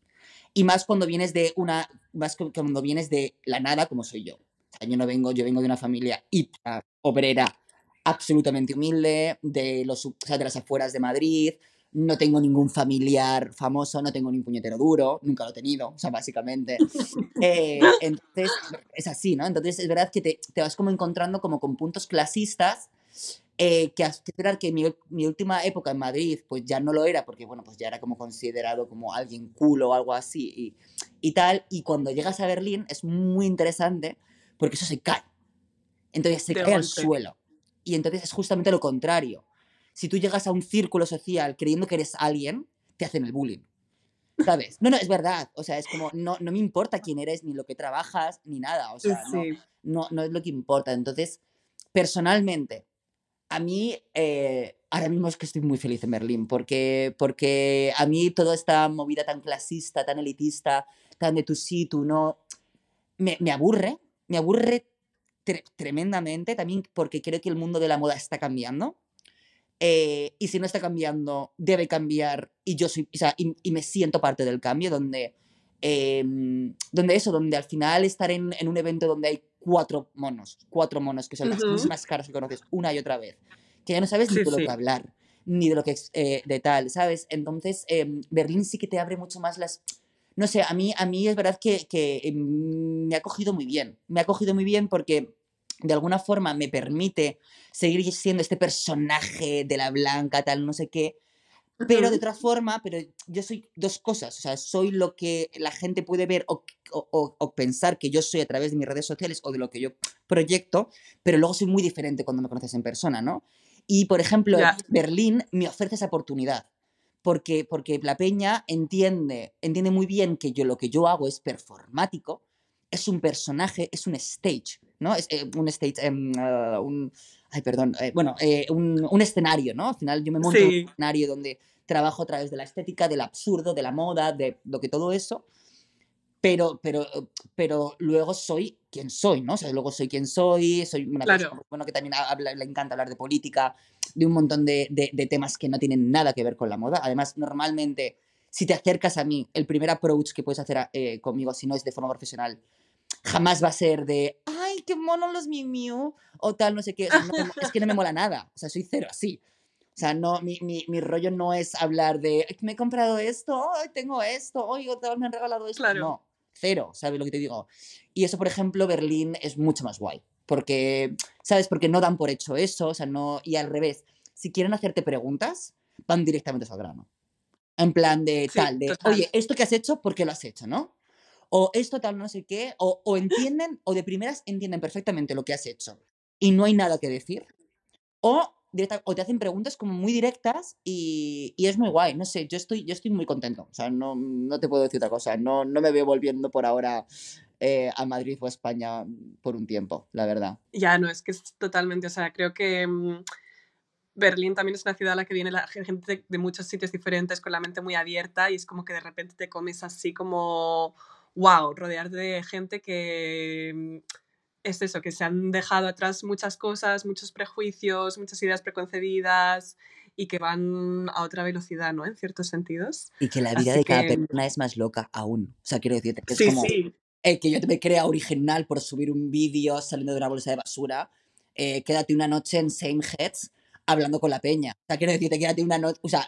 Y más cuando vienes de una... Más cu- cuando vienes de la nada, como soy yo. O sea, yo no vengo... Yo vengo de una familia hiper obrera, absolutamente humilde, de, los, o sea, de las afueras de Madrid, no tengo ningún familiar famoso, no tengo ni un puñetero duro, nunca lo he tenido, o sea, básicamente. Eh, entonces, es así, ¿no? Entonces, es verdad que te, te vas como encontrando como con puntos clasistas, eh, que esperar que mi, mi última época en Madrid, pues ya no lo era, porque, bueno, pues ya era como considerado como alguien cool o algo así y, y tal, y cuando llegas a Berlín es muy interesante porque eso se cae. Entonces se cae al suelo. Y entonces es justamente lo contrario. Si tú llegas a un círculo social creyendo que eres alguien, te hacen el bullying. ¿Sabes? No, no, es verdad. O sea, es como, no, no me importa quién eres, ni lo que trabajas, ni nada. O sea, no, Sí. no, no es lo que importa. Entonces, personalmente, a mí, eh, ahora mismo es que estoy muy feliz en Berlín, porque, porque a mí toda esta movida tan clasista, tan elitista, tan de tú sí, tú no, me, me aburre, me aburre tre- tremendamente, también porque creo que el mundo de la moda está cambiando. Eh, y si no está cambiando, debe cambiar. Y yo soy, o sea, y, y me siento parte del cambio, donde, em, donde eso, donde al final estar en, en un evento donde hay cuatro monos, cuatro monos que son las mismas caras que conoces una y otra vez, que ya no sabes ni Sí, de lo que hablar, ni de lo que es eh, de tal, ¿sabes? Entonces, em, Berlín sí que te abre mucho más las... No sé, a mí, a mí es verdad que, que em, me ha cogido muy bien, me ha cogido muy bien porque de alguna forma me permite seguir siendo este personaje de la blanca, tal, no sé qué, pero de otra forma, pero yo soy dos cosas, o sea, soy lo que la gente puede ver o, o- o- pensar que yo soy a través de mis redes sociales o de lo que yo proyecto, pero luego soy muy diferente cuando me conoces en persona, ¿no? Y, por ejemplo, Ya. Berlín me ofrece esa oportunidad, porque, porque la peña entiende, entiende muy bien que yo lo que yo hago es performático, es un personaje, es un stage, ¿no? Es eh, un stage, em, ah, un... Ay, perdón, eh, bueno, eh, un, un escenario, ¿no? Al final yo me monto en un Sí. escenario donde trabajo a través de la estética, del absurdo, de la moda, de lo que todo eso, pero, pero, pero luego soy quien soy, ¿no? O sea, luego soy quien soy, soy una Claro. persona bueno, que también habla, le encanta hablar de política, de un montón de, de- de temas que no tienen nada que ver con la moda. Además, normalmente, si te acercas a mí, el primer approach que puedes hacer eh, conmigo, si no es de forma profesional, jamás va a ser de, ay, qué mono los Miu Miu, o tal, no sé qué. O sea, no me mo- es que no me mola nada. O sea, soy cero así. O sea, no, mi, mi, mi rollo no es hablar de, "Ay, me he comprado esto, tengo esto, tal, me han regalado esto. Claro. No, cero, ¿sabes lo que te digo? Y eso, por ejemplo, Berlín es mucho más guay. Porque, ¿sabes? Porque no dan por hecho eso, o sea, no. Y al revés, si quieren hacerte preguntas, van directamente al grano. En plan de Sí, tal, de, total. oye, esto que has hecho, ¿por qué lo has hecho, no? O esto tal, no sé qué, o, o entienden, o de primeras entienden perfectamente lo que has hecho y no hay nada que decir. O, directa- o te hacen preguntas como muy directas y, y es muy guay, no sé, yo estoy, yo estoy muy contento, o sea, no, no te puedo decir otra cosa, no, no me veo volviendo por ahora eh, a Madrid o a España por un tiempo, la verdad. Ya, no, es que es totalmente, o sea, creo que mm, Berlín también es una ciudad a la que viene la gente de muchos sitios diferentes con la mente muy abierta y es como que de repente te comes así como, wow, rodearte de gente que mm, es eso, que se han dejado atrás muchas cosas, muchos prejuicios, muchas ideas preconcebidas y que van a otra velocidad, ¿no? En ciertos sentidos. Y que la vida Así de cada que- persona es más loca aún, o sea, quiero decirte que es Sí, como... sí, el que yo te me crea original por subir un vídeo saliendo de una bolsa de basura, eh, quédate una noche en Same Heads hablando con la peña. O sea, quiero decirte, quédate una noche, o sea,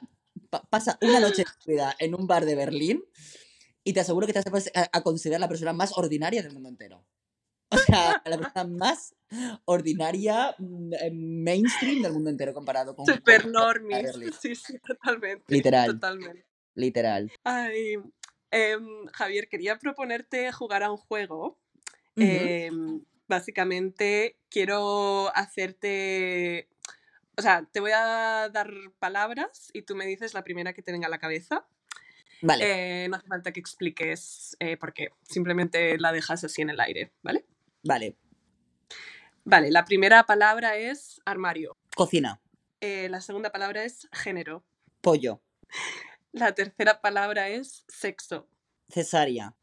pa- pasa una noche de vida en un bar de Berlín y te aseguro que te vas a, a considerar la persona más ordinaria del mundo entero. O sea, la persona más ordinaria, mm, eh, mainstream del mundo entero comparado con... super. Berlín. Sí, sí, totalmente. Literal. Totalmente. Literal. Ay, em, Javier, quería proponerte jugar a un juego. Em, básicamente, quiero hacerte. O sea, te voy a dar palabras y tú me dices la primera que te venga a la cabeza. Vale, Eh, no hace falta que expliques eh, por qué. Simplemente la dejas así en el aire, ¿vale? vale. Vale, la primera palabra es armario. Cocina, Eh, la segunda palabra es género. pollo, La tercera palabra es sexo. cesárea,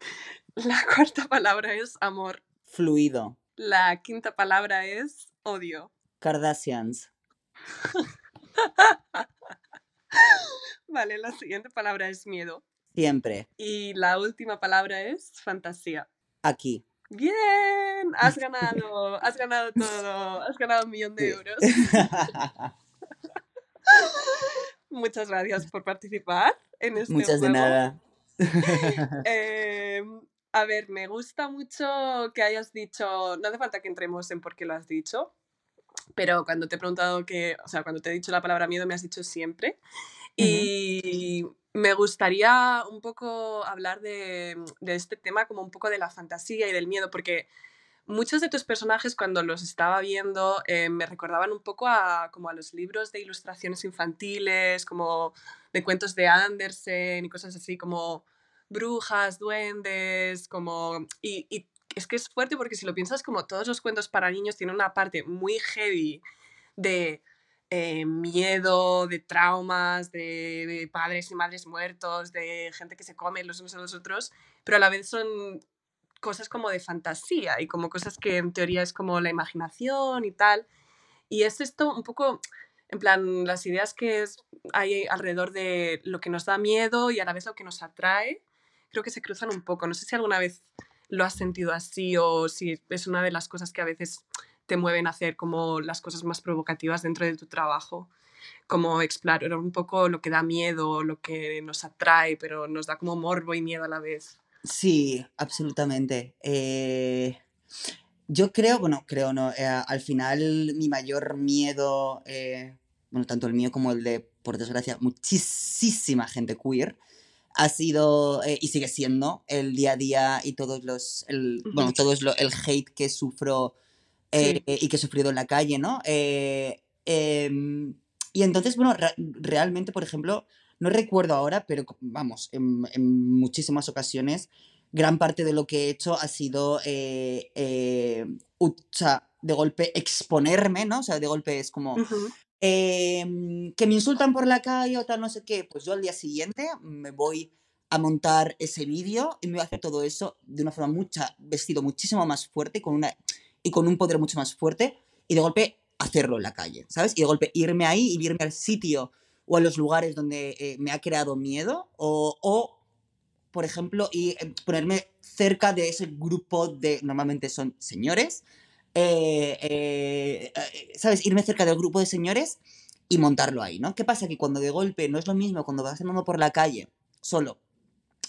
La cuarta palabra es amor. fluido, La quinta palabra es odio. Kardashians, Vale, la siguiente palabra es miedo. siempre, Y la última palabra es fantasía. aquí. Bien, has ganado, has ganado todo, has ganado un millón de euros. Muchas gracias por participar en este Muchas de juego. nada. Eh, a ver, me gusta mucho que hayas dicho, no hace falta que entremos en por qué lo has dicho, pero cuando te he preguntado que, o sea, cuando te he dicho la palabra miedo me has dicho siempre. Y me gustaría un poco hablar de, de este tema como un poco de la fantasía y del miedo, porque muchos de tus personajes cuando los estaba viendo eh, me recordaban un poco a, como a los libros de ilustraciones infantiles, como de cuentos de Andersen y cosas así, como brujas, duendes, como... Y, y es que es fuerte porque si lo piensas como todos los cuentos para niños tienen una parte muy heavy de eh, miedo, de traumas, de, padres y madres muertos, de gente que se come los unos a los otros, pero a la vez son cosas como de fantasía y como cosas que en teoría es como la imaginación y tal. Y es esto un poco, en plan, las ideas que hay alrededor de lo que nos da miedo y a la vez lo que nos atrae, creo que se cruzan un poco. No sé si alguna vez lo has sentido así o si es una de las cosas que a veces te mueven a hacer como las cosas más provocativas dentro de tu trabajo, como explorar un poco lo que da miedo, lo que nos atrae, pero nos da como morbo y miedo a la vez. Sí, absolutamente. Eh, yo creo, bueno, creo no, eh, al final mi mayor miedo, eh, bueno, tanto el mío como el de, por desgracia, muchísima gente queer, ha sido eh, y sigue siendo el día a día y todos los, el, bueno, Ujú. todo es lo- el hate que sufro Sí. eh, y que he sufrido en la calle, ¿no? Eh, em, y entonces, bueno, re- realmente, por ejemplo, no recuerdo ahora, pero vamos, en, en muchísimas ocasiones, gran parte de lo que he hecho ha sido, eh, o sea, de golpe exponerme, ¿no? O sea, de golpe es como. Em, que me insultan por la calle o tal, no sé qué, pues yo al día siguiente me voy a montar ese vídeo y me voy a hacer todo eso de una forma mucha, vestido muchísimo más fuerte con una, y con un poder mucho más fuerte y de golpe hacerlo en la calle, ¿sabes? Y de golpe irme ahí y irme al sitio o a los lugares donde eh, me ha creado miedo o, o, por ejemplo, y eh, ponerme cerca de ese grupo de, normalmente son señores, eh, eh, eh, ¿sabes? Irme cerca del grupo de señores y montarlo ahí, ¿no? ¿Qué pasa? Que cuando de golpe no es lo mismo cuando vas andando por la calle solo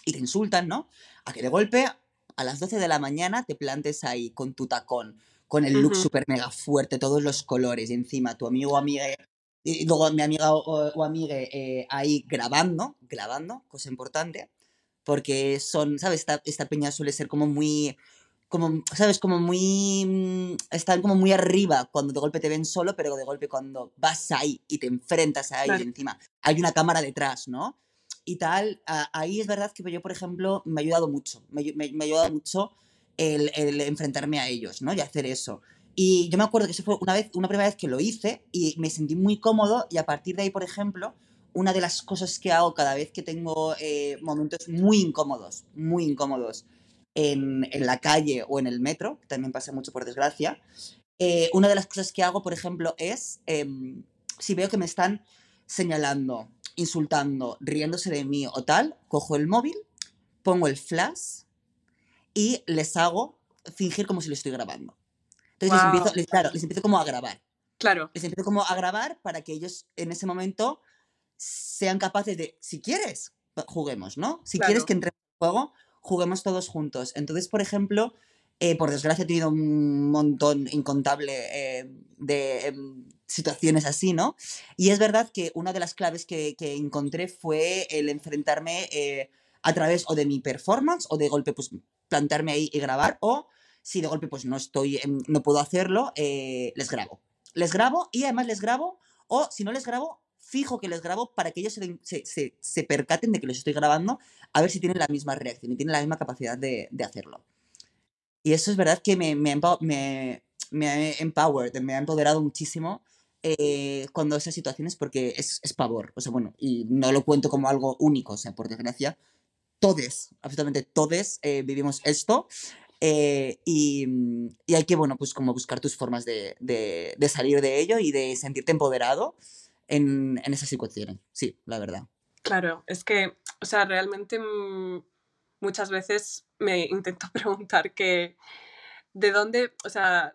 y te insultan, ¿no? A que de golpe a las 12 de la mañana te plantes ahí con tu tacón, con el look Ujú. súper mega fuerte, todos los colores y encima tu amigo o amiga y luego mi amiga o, o amigue eh, ahí grabando, grabando, cosa importante, porque son, ¿sabes? Esta, esta peña suele ser como muy, como, ¿sabes? Como muy, mm, están como muy arriba cuando de golpe te ven solo, pero de golpe cuando vas ahí y te enfrentas a ellos encima, hay una cámara detrás, ¿no? Y tal, a- ahí es verdad que yo, por ejemplo, me ha ayudado mucho, me, ayu- me- me ha ayudado mucho el, el enfrentarme a ellos, ¿no? Y hacer eso. Y yo me acuerdo que eso fue una vez, una primera vez que lo hice y me sentí muy cómodo y a partir de ahí, por ejemplo, una de las cosas que hago cada vez que tengo eh, momentos muy incómodos, muy incómodos en, en la calle o en el metro, que también pasa mucho por desgracia, eh, una de las cosas que hago, por ejemplo, es em, si veo que me están señalando, insultando, riéndose de mí o tal, cojo el móvil, pongo el flash y les hago fingir como si lo estoy grabando. Entonces les, Guau. empiezo, les- claro, les empiezo como a grabar. Claro, Les empiezo como a grabar para que ellos en ese momento sean capaces de, si quieres, juguemos, ¿no? Si quieres Claro. que entre en juego, juguemos todos juntos. Entonces, por ejemplo, eh, por desgracia he tenido un montón incontable eh, de em, situaciones así, ¿no? Y es verdad que una de las claves que, que encontré fue el enfrentarme eh, a través o de mi performance o de golpe, pues plantarme ahí y grabar, o si de golpe pues no estoy, no puedo hacerlo, les grabo. Les grabo y además les grabo, o si no les grabo, fijo que les grabo para que ellos se, se, se- se percaten de que los estoy grabando, a ver si tienen la misma reacción y tienen la misma capacidad de, de hacerlo. Y eso es verdad que me, me, me, me ha empowered, me ha empoderado muchísimo eh, cuando esas situaciones porque es, es pavor. O sea, bueno, y no lo cuento como algo único, o sea, por desgracia, todos, absolutamente todos eh, vivimos esto. eh, y, mm, y hay que, bueno, pues como buscar tus formas de, de- de salir de ello y de sentirte empoderado en, en esas situaciones. Sí, la verdad. claro. Es que, o sea, realmente muchas veces me intento preguntar que de dónde, o sea,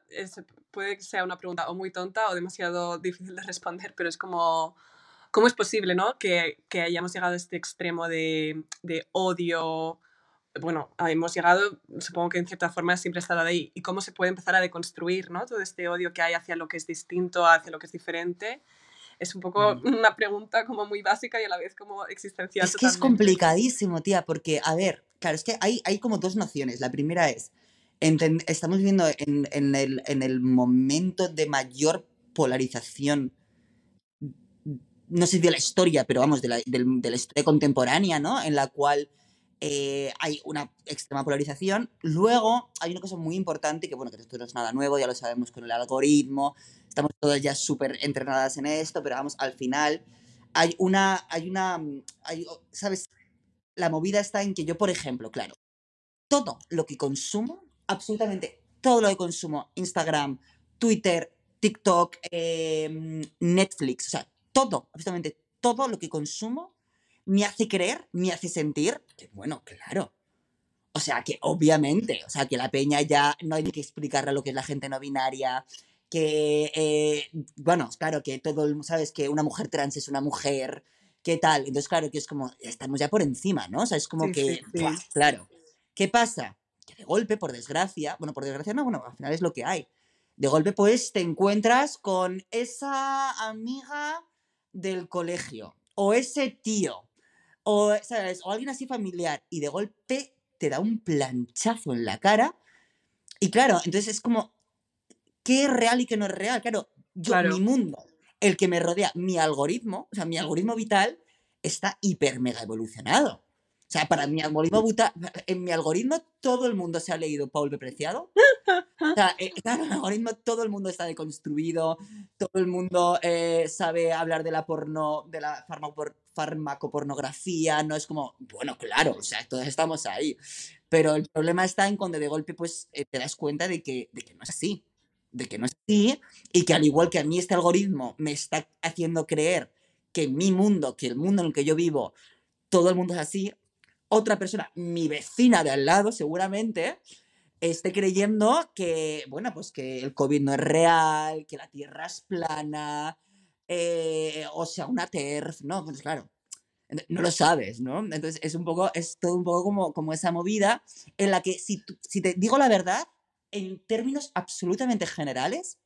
puede que sea una pregunta o muy tonta o demasiado difícil de responder, pero es como, ¿cómo es posible, no? Que, que hayamos llegado a este extremo de, de odio. Bueno, hemos llegado, supongo que en cierta forma siempre ha estado ahí. ¿Y cómo se puede empezar a deconstruir, ¿no? Todo este odio que hay hacia lo que es distinto, hacia lo que es diferente. Es un poco Mm. una pregunta como muy básica y a la vez como existencial. Es que es totalmente. complicadísimo, tía, porque, a ver, claro, es que hay, hay como dos nociones. La primera es, enten- estamos viviendo en, en el, en el momento de mayor polarización, no sé de la historia, pero vamos, de la, del- de la historia contemporánea, ¿no? En la cual eh, hay una extrema polarización. Luego hay una cosa muy importante, que bueno, que esto no es nada nuevo, ya lo sabemos con el algoritmo, estamos todas ya súper entrenadas en esto, pero vamos, al final hay una, hay una, mm, hay, ¿sabes? La movida está en que yo, por ejemplo, claro, todo lo que consumo, absolutamente todo lo que consumo, Instagram, Twitter, TikTok, eh, Netflix, o sea, todo, absolutamente todo lo que consumo me hace creer, me hace sentir que, bueno, claro. O sea, que obviamente, o sea, que la peña ya no hay que explicarle lo que es la gente no binaria, que, eh, bueno, claro, que todo, el- ¿sabes? Que una mujer trans es una mujer, ¿qué tal? Entonces, claro, que es como, estamos ya por encima, ¿no? O sea, es como Sí, que, sí, sí. ¡buah! claro. ¿Qué pasa? Que de golpe, por desgracia, bueno, por desgracia no, bueno, al final es lo que hay. De golpe, pues, te encuentras con esa amiga del colegio, o ese tío, o, ¿sabes? o alguien así familiar, y de golpe te da un planchazo en la cara. Y claro, entonces es como, ¿qué es real y qué no es real? Claro, yo, Claro. mi mundo, el que me rodea, mi algoritmo, o sea, mi algoritmo vital está hiper mega evolucionado. O sea, para mi algoritmo buta- en mi algoritmo todo el mundo se ha leído Paul Preciado. O sea, eh, claro, en el algoritmo todo el mundo está deconstruido, todo el mundo eh, sabe hablar de la porno, de la farmacopor- farmacopornografía, no es como, bueno, claro, o sea, todos estamos ahí. Pero el problema está en cuando de golpe pues eh, te das cuenta de que, de que no es así, de que no es así y que al igual que a mí este algoritmo me está haciendo creer que mi mundo, que el mundo en el que yo vivo, todo el mundo es así, otra persona, mi vecina de al lado seguramente, esté creyendo que, bueno, pues que el COVID no es real, que la Tierra es plana, eh, o sea, una TERF, ¿no? Pues claro, no lo sabes, ¿no? Entonces es un poco, es todo un poco como, como esa movida en la que si, tú- si te digo la verdad, en términos absolutamente generales,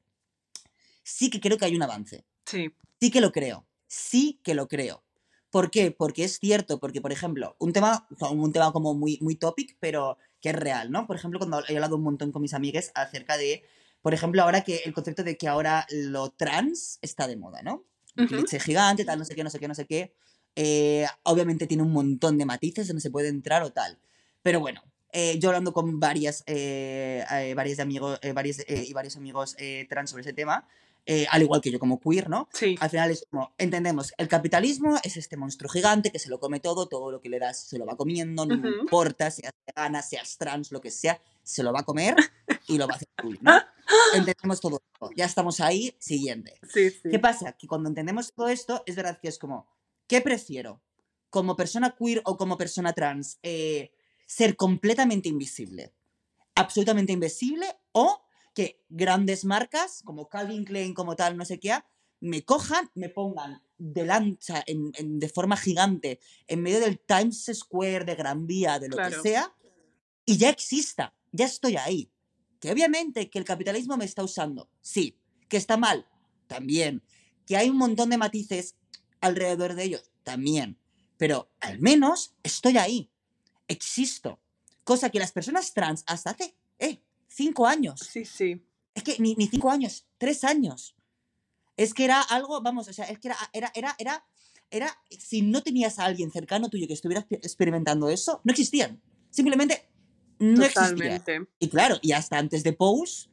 sí que creo que hay un avance. Sí. Sí que lo creo. Sí que lo creo. ¿Por qué? Porque es cierto, porque, por ejemplo, un tema, un tema como muy, muy topic, pero que es real, ¿no? Por ejemplo, cuando he hablado un montón con mis amigues acerca de, por ejemplo, ahora que el concepto de que ahora lo trans está de moda, ¿no? Ujú. Leche gigante, tal, no sé qué, no sé qué, no sé qué. Eh, obviamente tiene un montón de matices donde se puede entrar o tal. Pero bueno, eh, yo hablando con varias, eh, eh, varias de amigos, eh, varios, eh, y varios amigos eh, trans sobre ese tema, al igual que yo como queer, ¿no? Sí. Al final es como, entendemos, el capitalismo es este monstruo gigante que se lo come todo, todo lo que le das se lo va comiendo, no Ujú. importa, seas vegana, seas trans, lo que sea, se lo va a comer y lo va a hacer tuyo, ¿no? Entendemos todo esto, ya estamos ahí, siguiente. Sí, sí. ¿Qué pasa? Que cuando entendemos todo esto, es verdad que es como, ¿qué prefiero? Como persona queer o como persona trans, eh, ser completamente invisible, absolutamente invisible, o que grandes marcas como Calvin Klein, como tal, no sé qué, me cojan, me pongan delante, o sea, en- en- de forma gigante, en medio del Times Square, de Gran Vía, de lo Claro. que sea, y ya exista, ya estoy ahí. Que obviamente que el capitalismo me está usando, sí. Que está mal, también. Que hay un montón de matices alrededor de ellos, también. Pero al menos estoy ahí, existo. Cosa que las personas trans hasta hace, eh, cinco años, Sí, sí. es que ni, ni cinco años, tres años. Es que era algo, vamos, o sea, es que era, era, era, era, era, si no tenías a alguien cercano tuyo que estuviera exper- experimentando eso, no existían. Simplemente no existían. Totalmente. Y claro, y hasta antes de Pose,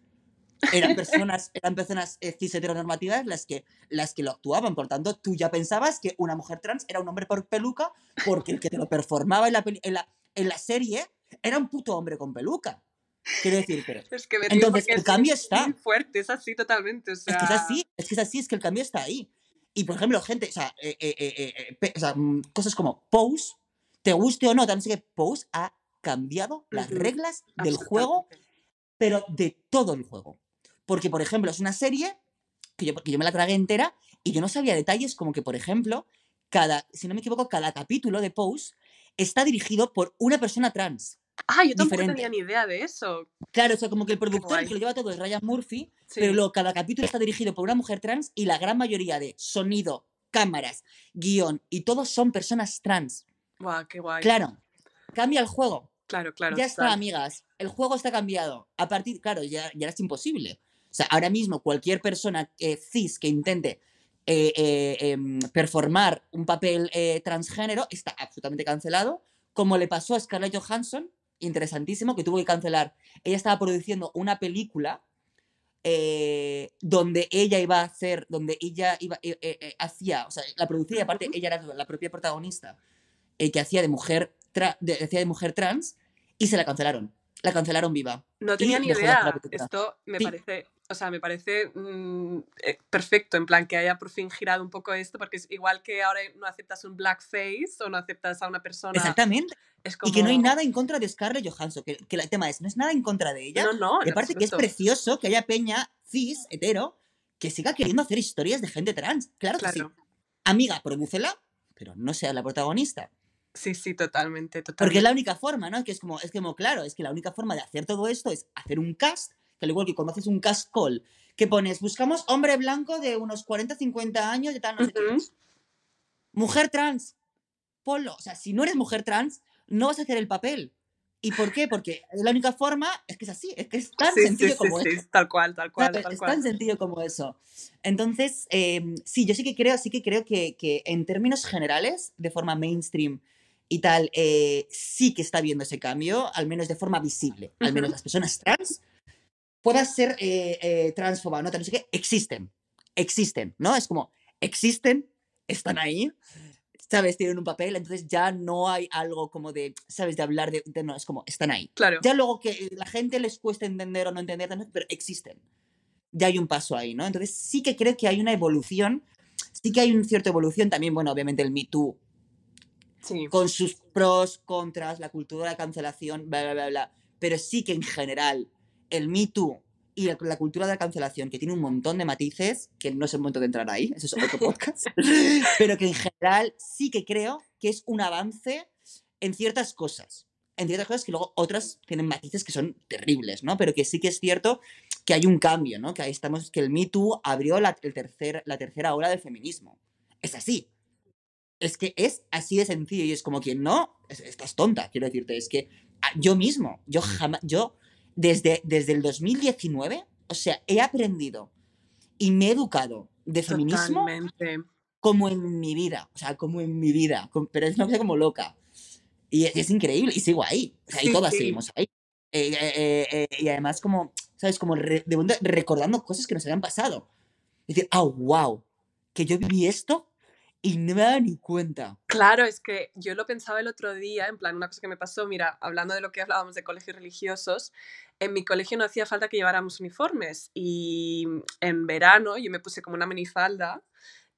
eran personas, eran personas eh, cis heteronormativas las que, las que lo actuaban. Por tanto, tú ya pensabas que una mujer trans era un hombre por peluca porque el que te lo performaba en la, en la, en la serie era un puto hombre con peluca. Quiero decir, pero Es que me Entonces, el es cambio muy está. fuerte, es así totalmente. O sea, Es que es así, es que es así, es que el cambio está ahí. Y por ejemplo, gente, o sea, eh, eh, eh, eh, eh, o sea, mm, cosas como Pose, te guste o no, también sé que Pose ha cambiado las Ujú, reglas del juego, pero de todo el juego. Porque, por ejemplo, es una serie que yo, que yo me la tragué entera y yo no sabía detalles como que, por ejemplo, cada, si no me equivoco, cada capítulo de Pose está dirigido por una persona trans. Ah, yo tampoco diferente. tenía ni idea de eso. Claro, o sea, como que el productor que lo lleva todo es Ryan Murphy, Sí. pero luego cada capítulo está dirigido por una mujer trans y la gran mayoría de sonido, cámaras, guion y todos son personas trans. Guau, qué guay. Claro, cambia el juego. claro, claro. ya está, amigas. El juego está cambiado. A partir, claro, ya, ya es imposible. O sea, ahora mismo cualquier persona eh, cis que intente eh, eh, em, performar un papel eh, transgénero está absolutamente cancelado, como le pasó a Scarlett Johansson, interesantísimo, que tuvo que cancelar. Ella estaba produciendo una película eh, donde ella iba a hacer, donde ella iba, eh, eh, eh, hacía, o sea, la producía y aparte ella era la propia protagonista, que hacía de mujer, de, hacía de mujer trans, y se la cancelaron. La cancelaron viva. No tenía ni idea. Esto me Sí. parece, o sea, me parece mm, eh, perfecto, en plan que haya por fin girado un poco esto, porque es igual que ahora no aceptas un blackface o no aceptas a una persona. Exactamente. Es como... Y que no hay nada en contra de Scarlett Johansson, que, que el tema es, no es nada en contra de ella. No, no. y aparte que es precioso que haya peña cis, hetero, que siga queriendo hacer historias de gente trans. Claro, que sí. Claro. Amiga, prodúcela, pero no sea la protagonista. Sí, sí, totalmente, totalmente. Porque es la única forma, ¿no? Que es como, es como, claro, es que la única forma de hacer todo esto es hacer un cast, que al igual que cuando haces un cast call, que pones, buscamos hombre blanco de unos 40, 50 años, de tal, no sé qué. Ujú. Mujer trans, ponlo. O sea, si no eres mujer trans, no vas a hacer el papel. ¿Y por qué? Porque la única forma es que es así, es que es tan Sí, sencillo sí, como sí, eso. tal cual, tal cual, tal Es cual. tan sencillo como eso. Entonces, eh, sí, yo sí que creo, sí que creo que, que en términos generales, de forma mainstream y tal, eh, sí que está viendo ese cambio, al menos de forma visible. Al menos las personas trans puedan ser eh, eh, transfoba, no, no sé qué, existen. Existen, ¿no? Es como, existen, están ahí, ¿sabes? Tienen un papel, entonces ya no hay algo como de, ¿sabes? De hablar de, de- no, es como, están ahí. Claro. Ya luego que la gente les cuesta entender o no entender, pero existen. Ya hay un paso ahí, ¿no? Entonces sí que creo que hay una evolución, sí que hay una cierta evolución también, bueno, obviamente el Me Too, Sí. con sus pros, contras, la cultura de la cancelación, bla, bla, bla, bla. Pero sí que en general el Me Too y la, la cultura de la cancelación, que tiene un montón de matices, que no es el momento de entrar ahí, eso es otro podcast, pero que en general sí que creo que es un avance en ciertas cosas. En ciertas cosas que luego otras tienen matices que son terribles, ¿no? Pero que sí que es cierto que hay un cambio, ¿no? Que ahí estamos, que el Me Too abrió la, el tercer, la tercera ola del feminismo. Es así. Es que es así de sencillo y es como quien no, es- estás tonta, quiero decirte. Es que ah, yo mismo, yo jamás, yo desde, desde el 2019, o sea, he aprendido y me he educado de feminismo Totalmente. como en mi vida, o sea, como en mi vida, pero es una cosa como loca. Y es, es increíble, y sigo ahí, o sea, y Sí, todas sí. seguimos ahí. Eh, eh, eh, eh, y además como, ¿sabes? Como re- de recordando cosas que nos habían pasado. Es decir, ah, wow, que yo viví esto y no me daba ni cuenta. Claro, es que yo lo pensaba el otro día, en plan, una cosa que me pasó, mira, hablando de lo que hablábamos de colegios religiosos, en mi colegio no hacía falta que lleváramos uniformes y en verano yo me puse como una minifalda,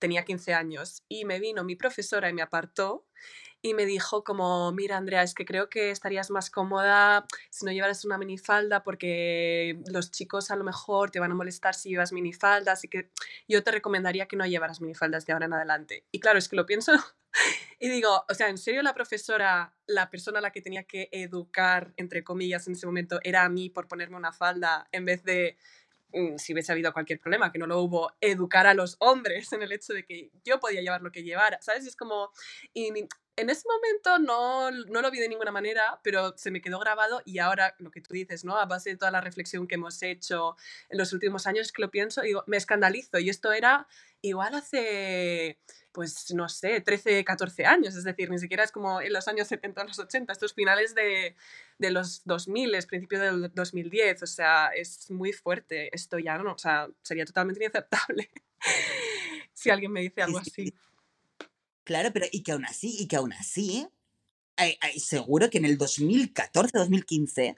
tenía 15 años, y me vino mi profesora y me apartó y me dijo como, mira Andrea, es que creo que estarías más cómoda si no llevaras una minifalda porque los chicos a lo mejor te van a molestar si llevas minifalda, así que yo te recomendaría que no llevaras minifaldas de ahora en adelante. Y claro, es que lo pienso y digo, o sea, ¿en serio la profesora, la persona a la que tenía que educar, entre comillas, en ese momento, era a mí por ponerme una falda en vez de, si hubiese habido cualquier problema, que no lo hubo, educar a los hombres en el hecho de que yo podía llevar lo que llevara, ¿sabes? Es como, y en ese momento no, no lo vi de ninguna manera, pero se me quedó grabado y ahora lo que tú dices, ¿no? A base de toda la reflexión que hemos hecho en los últimos años, que lo pienso y digo, me escandalizo. Y esto era igual hace, pues no sé, 13, 14 años, es decir, ni siquiera es como en los años 70 o los 80, estos finales de, de los 2000, es principio del 2010, o sea, es muy fuerte. Esto ya no, o sea, sería totalmente inaceptable si alguien me dice algo Sí, sí, así. Claro, pero y que aún así, y que aún así, ay, ay, seguro que en el 2014-2015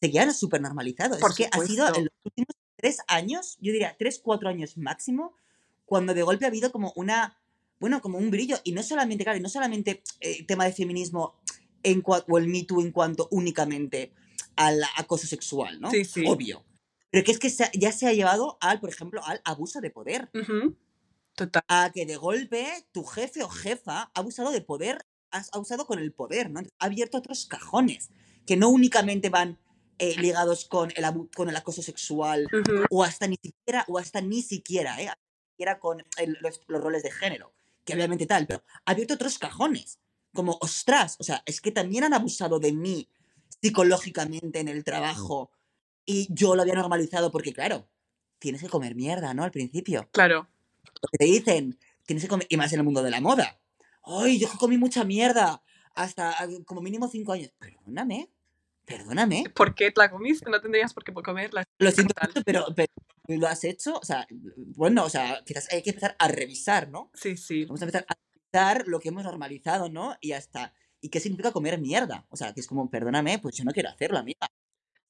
seguía súper normalizado. Por es que ha sido en los últimos tres años, yo diría tres, cuatro años máximo, cuando de golpe ha habido como una, bueno, como un brillo. Y no solamente, claro, y no solamente eh, tema de feminismo en o el Me Too en cuanto únicamente al acoso sexual, ¿no? Sí, sí. Obvio. Pero que es que se ya se ha llevado al, por ejemplo, al abuso de poder. Total. a que de golpe tu jefe o jefa ha abusado de poder, has ha abusado con el poder, ¿no? Ha abierto otros cajones que no únicamente van eh, ligados con el, con el acoso sexual o hasta ni siquiera, o hasta ni siquiera, ¿eh? Siquiera con el- los, los roles de género, que obviamente tal, pero ha abierto otros cajones, como, ostras, o sea, es que también han abusado de mí psicológicamente en el trabajo y yo lo había normalizado porque, claro, tienes que comer mierda, ¿no? Al principio Claro. lo que te dicen, tienes que comer, y más en el mundo de la moda. Ay, yo comí mucha mierda hasta ah, como mínimo cinco años. Perdóname, perdóname. ¿Por qué te la comiste? No tendrías por qué comerla. Lo siento pero, pero lo has hecho. O sea, bueno, o sea, quizás hay que empezar a revisar, ¿no? Sí, sí. Vamos a empezar a revisar lo que hemos normalizado, ¿no? Y hasta, ¿y qué significa comer mierda? O sea, que es como, perdóname, pues yo no quiero hacerlo, amiga.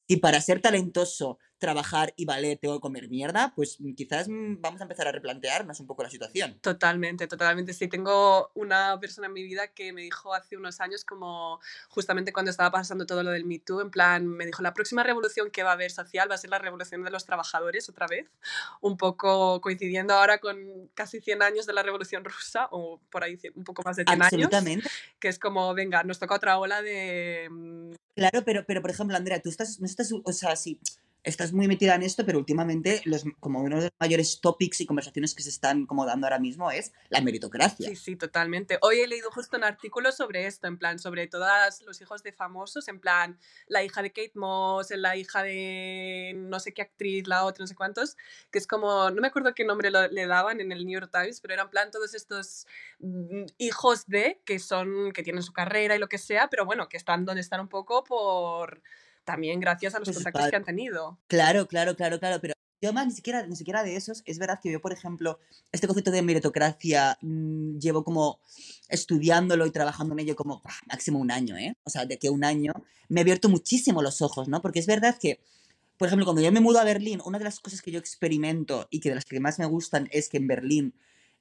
Si para ser talentoso, trabajar y valer tengo que comer mierda, pues mm, quizás mm, vamos a empezar a replantearnos un poco la situación. Totalmente, totalmente. Sí, tengo una persona en mi vida que me dijo hace unos años, como justamente cuando estaba pasando todo lo del Me Too, en plan, me dijo, la próxima revolución que va a haber social va a ser la revolución de los trabajadores otra vez, un poco coincidiendo ahora con casi 100 años de la revolución rusa, o por ahí un poco más de 100 años, Absolutamente. que es como, venga, nos toca otra ola de... mm, Claro, pero, pero por ejemplo, Andrea, tú estás, no estás, o sea, sí, estás muy metida en esto, pero últimamente los, como uno de los mayores topics y conversaciones que se están como dando ahora mismo es la meritocracia. Sí, sí, totalmente. Hoy he leído justo un artículo sobre esto, en plan, sobre todos los hijos de famosos, en plan, la hija de Kate Moss, la hija de no sé qué actriz, la otra, no sé cuántos, que es como, no me acuerdo qué nombre lo- le daban en el New York Times, pero eran plan todos estos mm, hijos de, que son, que tienen su carrera y lo que sea, pero bueno, que están donde están un poco por, también gracias a los Pues contactos que padres. han tenido. Claro, claro, claro, claro, pero yo más ni siquiera, ni siquiera de esos, es verdad que yo, por ejemplo, este concepto de meritocracia mm, llevo como estudiándolo y trabajando en ello como máximo un año, ¿eh? O sea, de que un año me ha abierto muchísimo los ojos, ¿no? Porque es verdad que, por ejemplo, cuando yo me mudo a Berlín, una de las cosas que yo experimento y que de las que más me gustan es que en Berlín,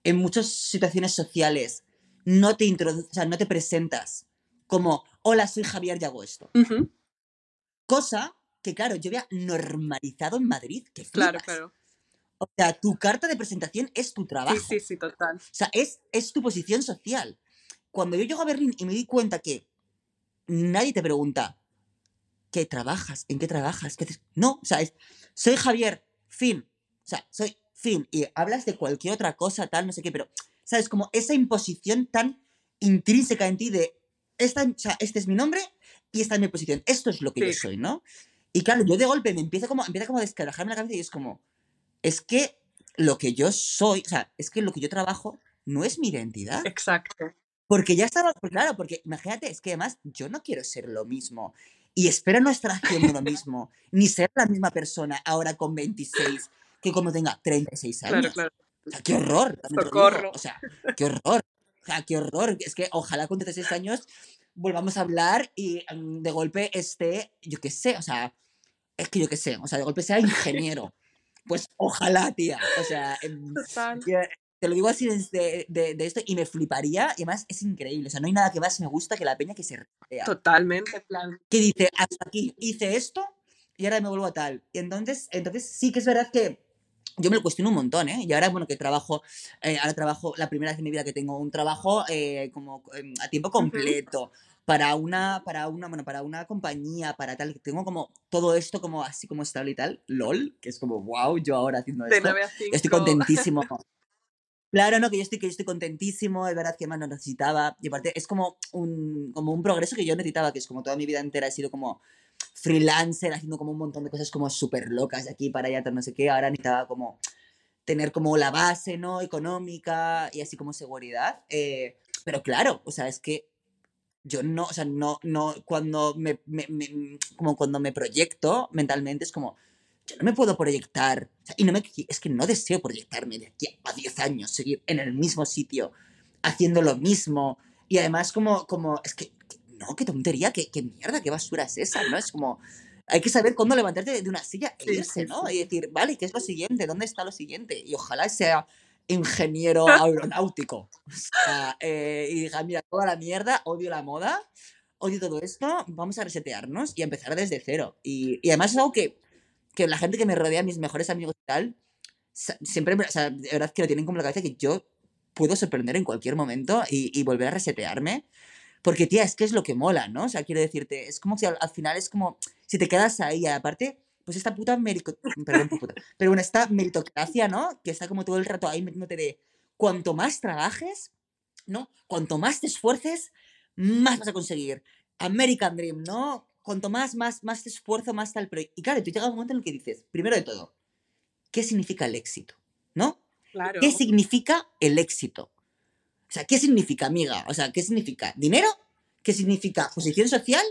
en muchas situaciones sociales, no te o sea, no te presentas como, hola, soy Javier y hago esto. Ujú, Cosa que, claro, yo había normalizado en Madrid, que Claro, claro. O sea, tu carta de presentación es tu trabajo. Sí, sí, sí, total. O sea, es, es tu posición social. Cuando yo llego a Berlín y me di cuenta que nadie te pregunta, ¿qué trabajas? ¿En qué trabajas? ¿Qué haces? No, o sea, es, soy Javier, fin. O sea, soy fin. Y hablas de cualquier otra cosa, tal, no sé qué, pero, ¿sabes? Como esa imposición tan intrínseca en ti de, esta, o sea, este es mi nombre y esta es mi posición. Esto es lo que yo soy, ¿no? Y claro, yo de golpe me empiezo como, empieza como a descarajarme la cabeza y es como, es que lo que yo soy, o sea, es que lo que yo trabajo no es mi identidad. Exacto. Porque ya estaba, pues claro, porque imagínate, es que además yo no quiero ser lo mismo. Y espero no estar haciendo lo mismo, ni ser la misma persona ahora con 26 que como tenga 36 años. Claro, claro. O sea, qué horror. Socorro. O sea, qué horror. O sea, qué horror. Es que ojalá con 36 años volvamos a hablar y mm, de golpe esté, yo qué sé, o sea, es que yo qué sé, o sea, de golpe sea ingeniero. Pues ojalá, tía. O sea, em, te lo digo así de, de- de esto y me fliparía. Y además es increíble. O sea, no hay nada que más me gusta que la peña que se resetea. Totalmente, plan. Que dice, hasta aquí hice esto y ahora me vuelvo a tal. Y entonces, entonces sí que es verdad que yo me lo cuestiono un montón, ¿eh? Y ahora, bueno, que trabajo, eh, ahora trabajo, la primera vez en mi vida que tengo un trabajo eh, como em, a tiempo completo. Para una, para una, bueno, para una compañía, para tal, que tengo como todo esto como así como estable y tal, LOL, que es como, wow, yo ahora haciendo esto. 9 a 5. Estoy contentísimo. Claro, no, que yo estoy, que yo estoy contentísimo, es verdad que más no necesitaba. Y aparte, es como un, como un progreso que yo necesitaba, que es como toda mi vida entera he sido como freelancer, haciendo como un montón de cosas como súper locas de aquí para allá, no sé qué. Ahora necesitaba como tener como la base, ¿no? Económica y así como seguridad. eh, pero claro, o sea, es que yo no, o sea, no, no, cuando me, me- me- como cuando me proyecto mentalmente es como, yo no me puedo proyectar, o sea, y no me, es que no deseo proyectarme de aquí a 10 años, seguir en el mismo sitio, haciendo lo mismo, y además como, como es que- no, qué tontería, qué, qué mierda, qué basura es esa, ¿no? Es como, hay que saber cuándo levantarte de- una silla e irse, ¿no? Y decir, vale, ¿qué es lo siguiente? ¿Dónde está lo siguiente? Y ojalá sea ingeniero aeronáutico. O sea, eh, y diga, mira, toda la mierda, odio la moda, odio todo esto, vamos a resetearnos y a empezar desde cero. Y, y además es algo que, que la gente que me rodea, mis mejores amigos y tal, siempre, o sea, de verdad que lo tienen como la cabeza que yo puedo sorprender en cualquier momento y, y volver a resetearme. Porque, tía, es que es lo que mola, ¿no? O sea, quiero decirte, es como si al, al final es como si te quedas ahí, aparte, pues esta puta merico- perdón, puta, pero bueno, esta meritocracia, ¿no? Que está como todo el rato ahí metiéndote de cuanto más trabajes, ¿no? Cuanto más te esfuerces, más vas a conseguir. American Dream, ¿no? Cuanto más, más, más te esfuerzo, más tal. Pero, y claro, tú llega un momento en el que dices, primero de todo, ¿qué significa el éxito? ¿No? Claro. ¿Qué significa el éxito? O sea, ¿qué significa, amiga? O sea, ¿qué significa? ¿Dinero? ¿Qué significa posición social?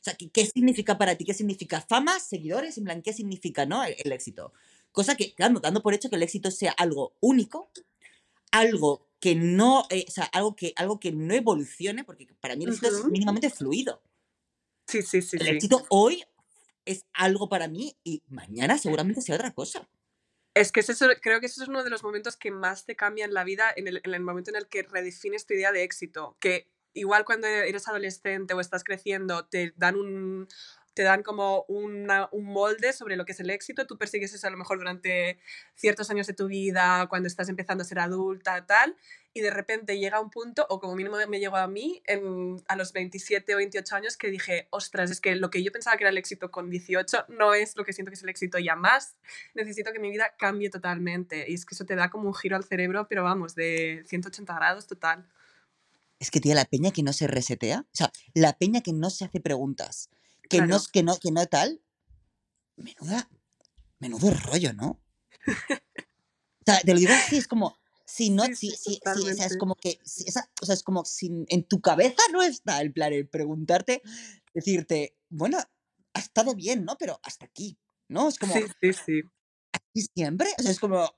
O sea, ¿qué, qué significa para ti? ¿Qué significa fama, seguidores? En plan, ¿qué significa, no? El, el éxito. Cosa que, claro, dando por hecho que el éxito sea algo único, algo que no, eh, o sea, algo que, algo que no evolucione, porque para mí el éxito es mínimamente fluido. Sí, sí, sí, El sí. éxito hoy es algo para mí y mañana seguramente sea otra cosa. Es que es eso, creo que eso es uno de los momentos que más te cambian la vida en el, en el momento en el que redefines tu idea de éxito. Que igual cuando eres adolescente o estás creciendo te dan un te dan como una- un molde sobre lo que es el éxito, tú persigues eso a lo mejor durante ciertos años de tu vida, cuando estás empezando a ser adulta, tal, y de repente llega un punto, o como mínimo me llegó a mí, en- a los 27 o 28 años, que dije, ostras, es que lo que yo pensaba que era el éxito con 18 no es lo que siento que es el éxito ya más necesito que mi vida cambie totalmente. Y es que eso te da como un giro al cerebro, pero vamos, de 180 grados total. Es que, tía, la peña que no se resetea, o sea, la peña que no se hace preguntas, que, no, Claro. que, no, que no tal, menuda, menudo rollo, ¿no? O sea, te lo digo así, es como, si no, Sí, si, sí, si, si- o sea, es como que, si esa- o sea, es como si en tu cabeza no está el plan, el preguntarte, decirte, bueno, ha estado bien, ¿no? Pero hasta aquí, ¿no? Es como, Sí, sí, sí. ¿y siempre? O sea, es como,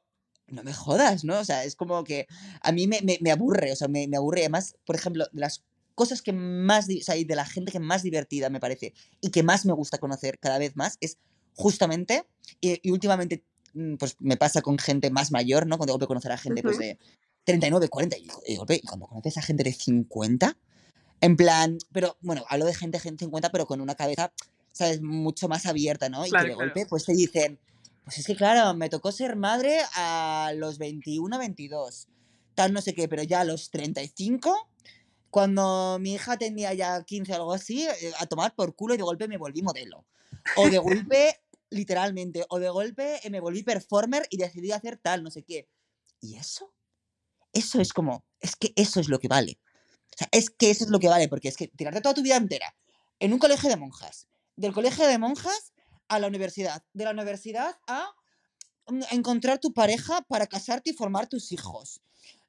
no me jodas, ¿no? O sea, es como que a mí me, me, me aburre, o sea, me, me aburre. Además, por ejemplo, de las cosas que más, o sea, y de la gente que más divertida me parece y que más me gusta conocer cada vez más es justamente, y, y últimamente, mm, pues me pasa con gente más mayor, ¿no? Cuando de golpe conocer a gente, pues Ujú. de 39, 40, y, de golpe, y cuando conoces a gente de 50, en plan, pero bueno, hablo de gente, gente 50, pero con una cabeza, ¿sabes? Mucho más abierta, ¿no? Y que Claro, de claro. golpe, pues te dicen, pues es que claro, me tocó ser madre a los 21, 22, tal no sé qué, pero ya a los 35, cuando mi hija tenía ya 15 o algo así, eh, a tomar por culo y de golpe me volví modelo. O de golpe, literalmente, o de golpe eh, me volví performer y decidí hacer tal, no sé qué. ¿Y eso? Eso es como, es que eso es lo que vale. O sea, es que eso es lo que vale, porque es que tirarte toda tu vida entera en un colegio de monjas, del colegio de monjas a la universidad, de la universidad a mm, encontrar tu pareja para casarte y formar tus hijos.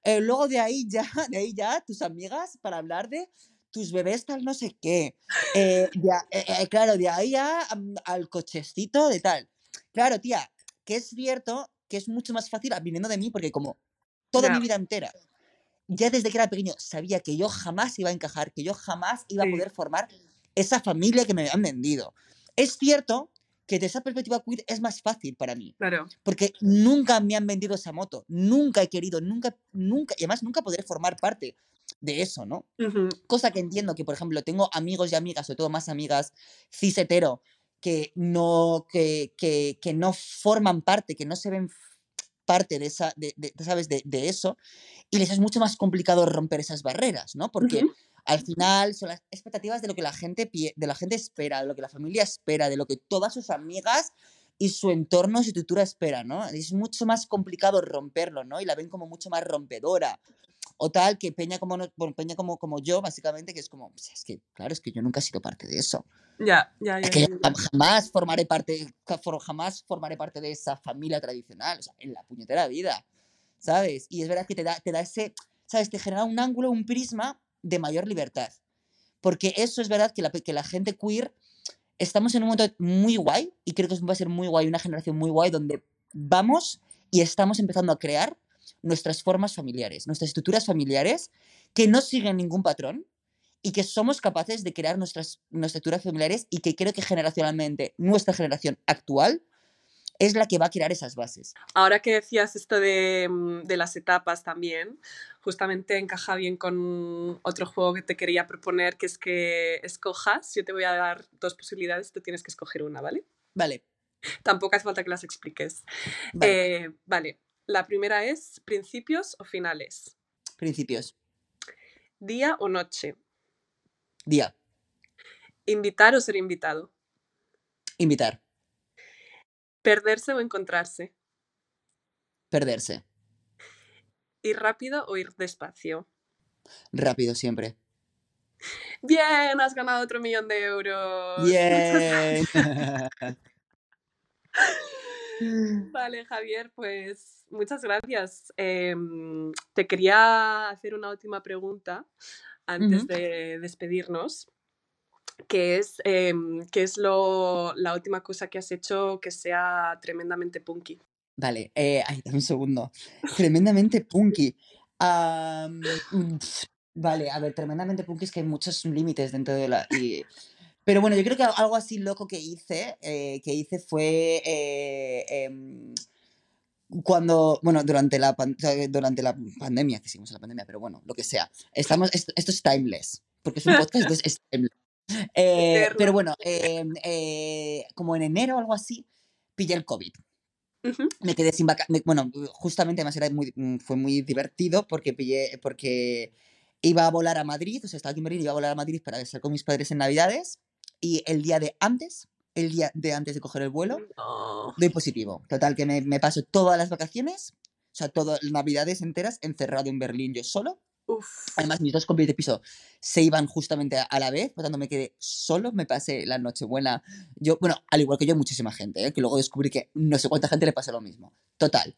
Eh, luego de ahí ya, de ahí ya, tus amigas para hablar de tus bebés tal no sé qué. Eh, ya, eh, claro, de ahí ya mm, al cochecito de tal. Claro, tía, que es cierto que es mucho más fácil viniendo de mí porque como toda mi vida entera, ya desde que era pequeño, sabía que yo jamás iba a encajar, que yo jamás iba a poder formar esa familia que me habían vendido. Es cierto que desde esa perspectiva queer es más fácil para mí, Claro. porque nunca me han vendido esa moto, nunca he querido, nunca, nunca, y además nunca podré formar parte de eso, ¿no? Ujú. Cosa que entiendo que, por ejemplo, tengo amigos y amigas, sobre todo más amigas cis hetero, que no, que, que, que no forman parte, que no se ven parte de esa, de, de- ¿sabes? De, de eso, y les es mucho más complicado romper esas barreras, ¿no? Porque Ujú. Al final son las expectativas de lo que la gente, de la gente espera, de lo que la familia espera, de lo que todas sus amigas y su entorno, su estructura espera, ¿no? Es mucho más complicado romperlo, ¿no? Y la ven como mucho más rompedora o tal que Peña como, no- bueno, Peña como, como yo, básicamente, que es como, "Pues es que, claro, es que yo nunca he sido parte de eso. Ya, ya, Es ya. que ya, ya. jam- jamás formaré parte, jamás formaré parte de esa familia tradicional, o sea, en la puñetera vida, ¿sabes? Y es verdad que te da, te da ese, ¿sabes? Te genera un ángulo, un prisma de mayor libertad. Porque eso es verdad que la, que la gente queer, estamos en un momento muy guay, y creo que va a ser muy guay, una generación muy guay, donde vamos y estamos empezando a crear nuestras formas familiares, nuestras estructuras familiares que no siguen ningún patrón y que somos capaces de crear nuestras, nuestras estructuras familiares y que creo que generacionalmente nuestra generación actual es la que va a crear esas bases. Ahora que decías esto de, mm, de las etapas también, justamente encaja bien con otro juego que te quería proponer, que es que escojas, yo te voy a dar dos posibilidades, tú tienes que escoger una, ¿vale? Vale, Tampoco hace falta que las expliques. vale. Eh, vale, la primera es principios o finales, principios. día o noche, Día, invitar o ser invitado, invitar, perderse o encontrarse, perderse, ir rápido o ir despacio. rápido siempre. Bien, has ganado otro millón de euros. Bien. Vale, Javier, pues muchas gracias. Em, te quería hacer una última pregunta antes de despedirnos, que es, ¿qué es lo, la última cosa que has hecho que sea tremendamente punky? Vale, eh, ay, dame un segundo. Tremendamente punky. Mm, vale, a ver, tremendamente punky es que hay muchos límites dentro de la... y- pero bueno, yo creo que algo así loco que hice, eh, que hice fue eh, em, cuando, bueno, durante la, sea, durante la pandemia, que en la pandemia, pero bueno, lo que sea. Estamos, esto, esto es timeless, porque es un podcast, entonces es timeless. Eh, pero bueno, em, eh, como en enero o algo así, pillé el COVID me quedé sin vacaciones. Bueno, justamente además era muy, mm, fue muy divertido porque pillé, porque iba a volar a Madrid, o sea, estaba aquí en Berlín, iba a volar a Madrid para estar con mis padres en Navidades y el día de antes, el día de antes de coger el vuelo, No. doy positivo. Total, que me, me paso todas las vacaciones, o sea, todas las Navidades enteras encerrado en Berlín yo solo. Uf. Además, mis dos compañeros de piso se iban justamente a, la vez, por tanto me quedé solo, me pasé la Nochebuena. Yo, bueno, al igual que yo, muchísima gente, ¿eh? que luego descubrí que no sé cuánta gente le pasó lo mismo. Total,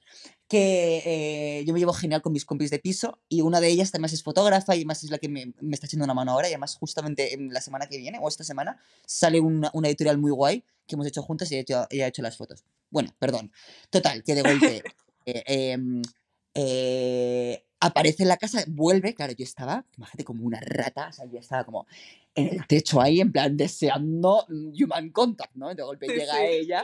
que eh, yo me llevo genial con mis compis de piso y una de ellas además es fotógrafa y además es la que me, me está echando una mano ahora y además justamente en la semana que viene o esta semana sale una, una editorial muy guay que hemos hecho juntas y ella ha hecho, ella ha hecho las fotos. Bueno, perdón. Total, que de golpe eh, em, eh, aparece en la casa, vuelve, claro, yo estaba, imagínate, como una rata, o sea, yo estaba como en el techo ahí, en plan, deseando mm, human contact, ¿no? De golpe Sí, llega sí. ella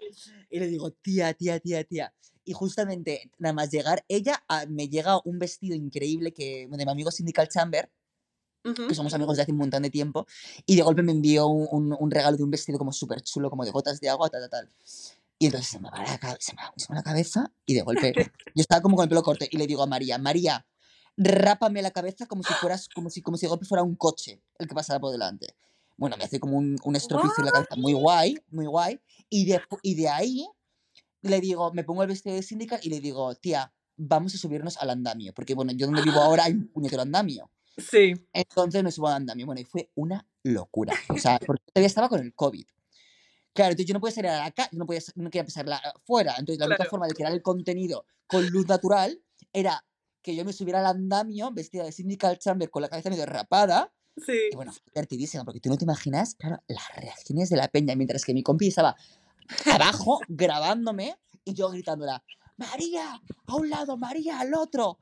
y le digo, tía, tía, tía, tía. Y justamente, nada más llegar ella, a- me llega un vestido increíble que, de mi amigo Syndical Chamber, que somos amigos de hace un montón de tiempo, y de golpe me envió un, un- un regalo de un vestido como súper chulo, como de gotas de agua, tal, tal, tal. Y entonces se me va la, cabe- se me va la cabeza y de golpe yo estaba como con el pelo corto y le digo a María, María, rápame la cabeza como si fueras, como si, como si de golpe fuera un coche el que pasara por delante. Bueno, me hace como un, un estropicio en la cabeza muy guay, muy guay. Y de, y de ahí le digo, me pongo el vestido de sindical y le digo, tía, vamos a subirnos al andamio. Porque, bueno, yo donde vivo ahora hay un puñetero andamio. Sí. Entonces me subo al andamio. Bueno, y fue una locura. O sea, porque todavía estaba con el COVID. Claro, entonces yo no podía salir a la calle, no, podía, no quería pasarla fuera. Entonces la única Claro. forma de crear el contenido con luz natural era que yo me subiera al andamio vestida de Syndical Chamber con la cabeza medio rapada. Sí. Y bueno, fue divertidísima, porque tú no te imaginas, claro, las reacciones de la peña, mientras que mi compi estaba abajo grabándome y yo gritándola, María, a un lado, María, al otro.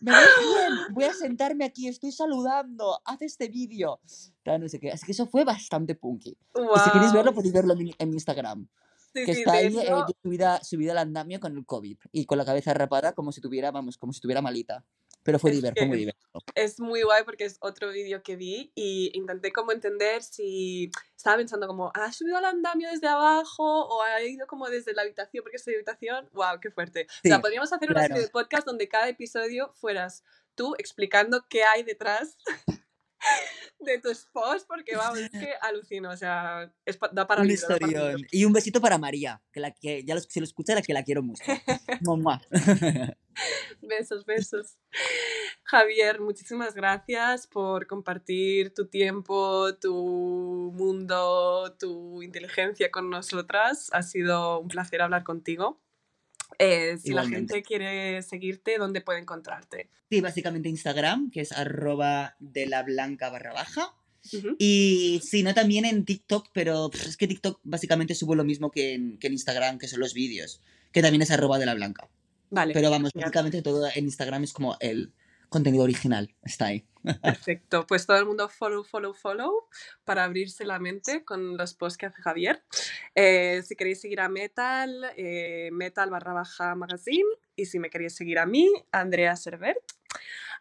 Me ves bien, voy a sentarme aquí, estoy saludando, haz este vídeo. Tal, no sé qué. Así que eso fue bastante punky. Y si queréis verlo, podéis verlo en mi Instagram. Sí, Que sí, está ahí eh, subida, subida al andamio con el COVID y con la cabeza rapada como si tuviera, vamos, como si tuviera malita. Pero fue divertido, muy divertido. es muy guay porque es otro vídeo que vi y intenté como entender si estaba pensando como, ¿ha subido al andamio desde abajo o ha ido como desde la habitación porque es de habitación? ¡Wow, qué fuerte! o sea, Sí, podríamos hacer una serie de podcast donde cada episodio fueras tú explicando qué hay detrás de tus posts porque vamos, es que alucino, o sea, es pa- da para Un libro, da para libro. historión. Y un besito para María, que, la, que ya lo, si lo escucha, la que la quiero mucho. Mamá. Besos, besos. Javier, muchísimas gracias por compartir tu tiempo, tu mundo, tu inteligencia con nosotras. Ha sido un placer hablar contigo. Eh, si la gente quiere seguirte, ¿dónde puede encontrarte? Sí, básicamente Instagram, que es arroba de la blanca barra baja. Y si no, también en TikTok, pero pff, es que TikTok básicamente subo lo mismo que en, que en Instagram, que son los vídeos, que también es arroba de la blanca. Vale, Pero vamos, básicamente todo en Instagram es como el contenido original, está ahí. perfecto. Pues todo el mundo follow, follow, follow para abrirse la mente con los posts que hace Javier. Eh, si queréis seguir a Metal, eh, Metal barra baja magazine. Y si me queréis seguir a mí, Andrea Servert.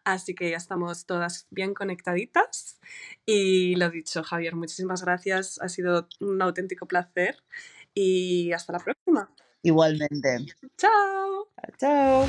Así que ya estamos todas bien conectaditas. Y lo dicho, Javier, muchísimas gracias. Ha sido un auténtico placer. Y hasta la próxima. Igualmente. Chao. Chao.